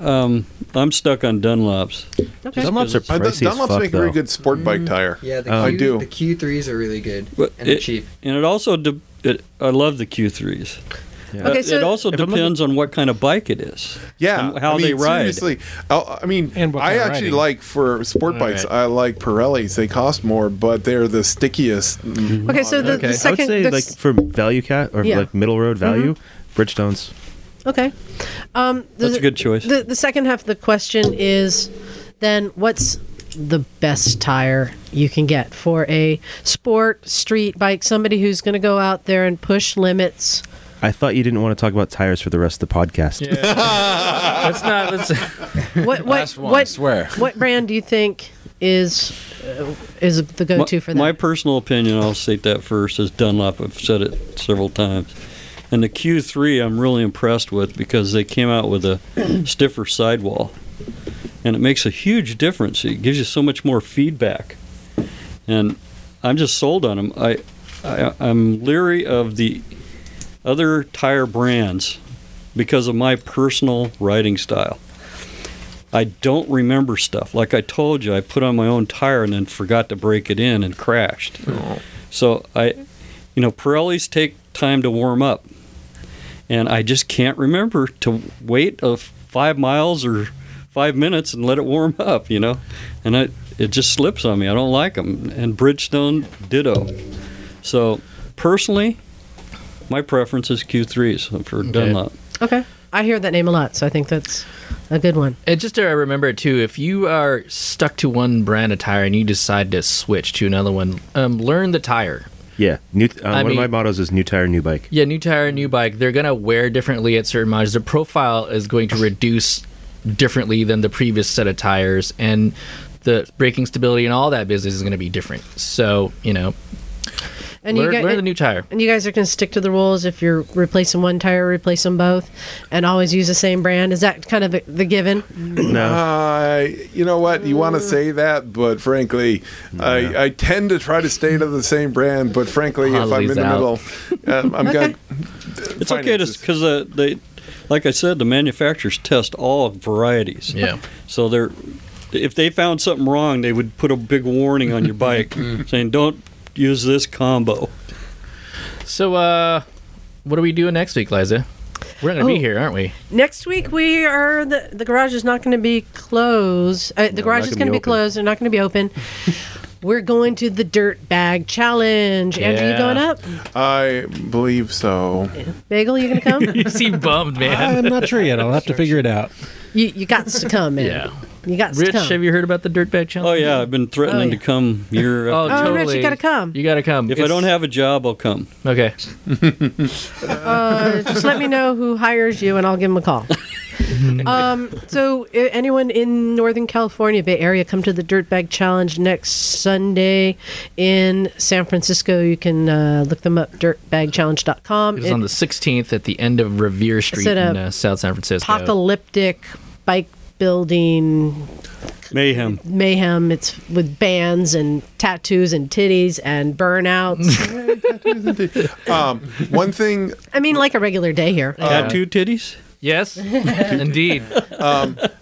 Um, I'm stuck on Dunlops. Okay. Dunlops are pricey as Dunlops fuck, make a very good sport bike tire. Yeah, the Oh. Q, I do. The Q3s are really good But and they're it- cheap. And it also, de- it, I love the Q3s. Yeah. Okay, Uh, so- it also If I'm depends on what kind of bike it is. Yeah, how I mean, they ride. Seriously, I, I mean, I actually riding. like for sport All bikes. right. I like Pirellis. They cost more, but they're the stickiest. Okay, so the, Okay. The would I would second, say the like for value cat or Yeah. like middle road value, Bridgestones. Okay, um, the, That's a good choice. The, the second half of the question is, then what's the best tire you can get for a sport street bike? Somebody who's going to go out there and push limits. I thought you didn't want to talk about tires for the rest of the podcast. let's not. Let's. What what Last one, I what swear. what brand do you think is uh, is the go-to my, for that? my personal opinion, I'll state that first, is Dunlop. I've said it several times. And the Q3, I'm really impressed with because they came out with a stiffer sidewall, and it makes a huge difference. It gives you so much more feedback, and I'm just sold on them. I, I I'm leery of the other tire brands because of my personal riding style. I don't remember stuff. Like I told you, I put on my own tire and then forgot to break it in and crashed. Oh. So I, you know, Pirellis take time to warm up, and I just can't remember to wait a five miles or five minutes and let it warm up. You know, and I, it just slips on me. I don't like them. And Bridgestone, ditto. So personally, my preference is Q3s for Dunlop. okay, I hear that name a lot, so I think that's a good one. And just to remember too, if you are stuck to one brand of tire and you decide to switch to another one, um, learn the tire. Yeah, new, uh, one of my mean- mottos is new tire, new bike. Yeah, new tire, new bike. They're gonna wear differently at certain miles. The profile is going to reduce differently than the previous set of tires, and the braking stability and all that business is going to be different. So you know, And learn, you learn the new tire. and you guys are going to stick to the rules. If you're replacing one tire, replace them both, and always use the same brand. Is that kind of the, the given? No, Uh, you know what? You want to say that, but frankly, I, I tend to try to stay to the same brand. But frankly, if I'm Holly's in the out. middle, um, I'm Okay. good. It's okay to because uh, they, like I said, the manufacturers test all varieties. Yeah. So they're, if they found something wrong, they would put a big warning on your bike saying, "Don't use this combo." So, uh, what are we doing next week, Liza? We're not gonna Oh. be here, aren't we? Next week we are the the garage is not going to be closed. Uh, the garage is gonna going to be be closed. They're not going to be open. We're going to the Dirt Bag Challenge. Andrew, you going up? I believe so. Bagel, you going to come? You seem bummed, man. I'm not sure yet. I'll have to figure it out. you you got to come, man. Yeah. You got to Rich, come. have you heard about the Dirtbag Challenge? Oh yeah, I've been threatening Oh, yeah. to come year Oh, after. Oh, totally. Rich, you gotta come. You gotta come. If I don't have a job, I'll come. okay, Uh, just let me know who hires you, and I'll give them a call. um, so, anyone in Northern California, Bay Area, come to the Dirtbag Challenge next Sunday in San Francisco. You can uh, look them up, dirtbagchallenge.com. it was on the 16th at the end of Revere Street in uh, South San Francisco. apocalyptic bike building Mayhem. mayhem. It's with bands and tattoos and titties and burnouts. Um, one thing I mean, like a regular day here. Tattoo titties. Yes, indeed.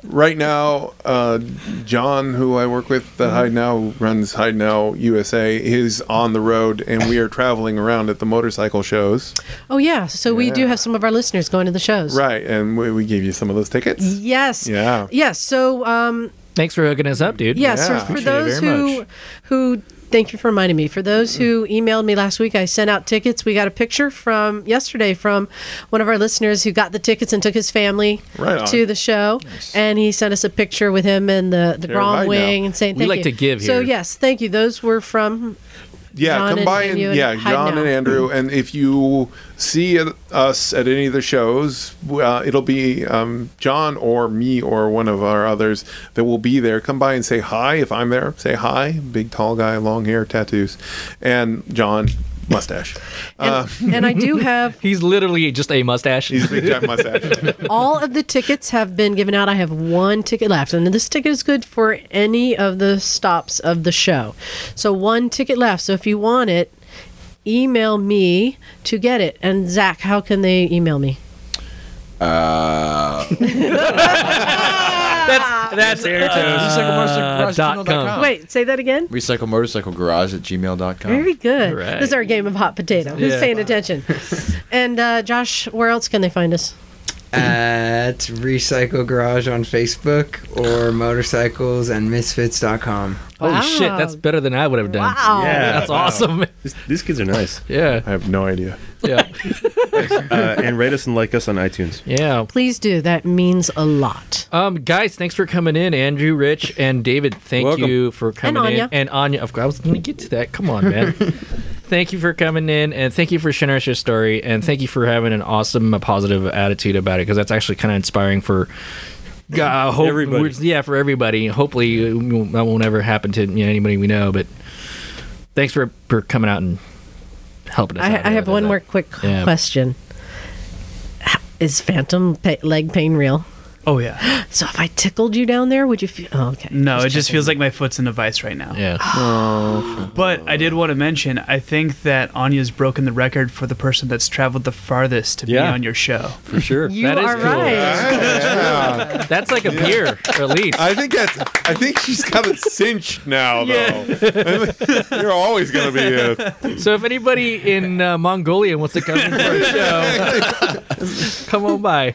right now, uh, John, who I work with at Heidenau, runs Heidenau USA, is on the road, and we are traveling around at the motorcycle shows. Oh yeah, so we do have some of our listeners going to the shows. Right, and we, we gave you some of those tickets. Yes. Yeah. Yes. So um, Thanks for hooking us up, dude. yes, Yeah. for, for Appreciate those who much. who thank you for reminding me. For those who mm. emailed me last week, I sent out tickets. We got a picture from yesterday from one of our listeners who got the tickets and took his family Right to the show, and he sent us a picture with him and the the Grom right now. wing and saying We like you. to give So yes, thank you. Those were from Yeah, John come by and and, and yeah, John now. and Andrew. And if you see us at any of the shows, uh, it'll be um, John or me or one of our others that will be there. Come by and say hi. If I'm there, say hi. Big, tall guy, long hair, tattoos, and John, mustache. Uh, and I do have He's literally just a mustache. he's a big giant mustache. all of the tickets have been given out. I have one ticket left, and this ticket is good for any of the stops of the show. So one ticket left. So if you want it, email me to get it. And Zach, how can they email me? Uh, That's uh, dot com. Wait, say that again. recycle motorcycle garage at gmail.com. Very good. All right. This is our game of hot potato. Who's Yeah. paying attention? and uh, Josh, where else can they find us? At Recycle Garage on Facebook or motorcycles and misfits.com. Holy Wow. shit, that's better than I would have done. Wow. Yeah. That's awesome. These, these kids are nice. Yeah. I have no idea. Yeah. Uh, and rate us and like us on iTunes. Yeah. Please do. That means a lot. Um, guys, thanks for coming in, Andrew, Rich, and David. Thank Welcome. you for coming Anya. in, and Anya. Of course, I was going to get to that. Come on, man. thank you for coming in, and thank you for sharing us your story, and thank you for having an awesome, positive attitude about it, because that's actually kind of inspiring for. Uh, hope, Everybody. Yeah, for everybody. Hopefully, that won't ever happen to you know, anybody we know. But thanks for for coming out and helping us. out I, I have one that. more quick Yeah. question. Is phantom pa- leg pain real? Oh yeah. So if I tickled you down there, would you feel? Oh, okay. No, it just feels like my foot's in a vice right now. Yeah. But I did want to mention, I think that Anya's broken the record for the person that's traveled the farthest to be on your show. For sure. You That is are cool. right. Yeah. That's like a beer, or at least. I think that's. I think she's got it cinched now, though. You're always going to be. A, So if anybody in uh, Mongolia wants to come in for a show, come on by.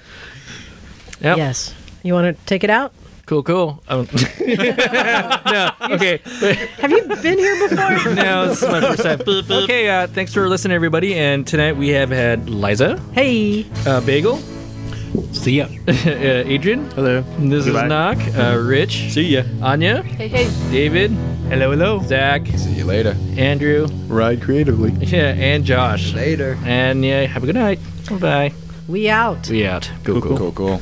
Yep. Yes. You want to take it out? Cool, cool. Um, no, okay. Have you been here before? No, this is my first time. Okay, uh, thanks for listening, everybody. And tonight we have had Liza, hey. uh, Bagel, See ya. uh, Adrian. Hello. This Goodbye. is Knock, uh, Rich, See ya. Anya, Hey, hey. David, Hello, hello. Zach, See you later. Andrew, ride creatively. yeah, and Josh. Later. And yeah, have a good night. Bye. We out. We out. Cool, cool. Cool, cool.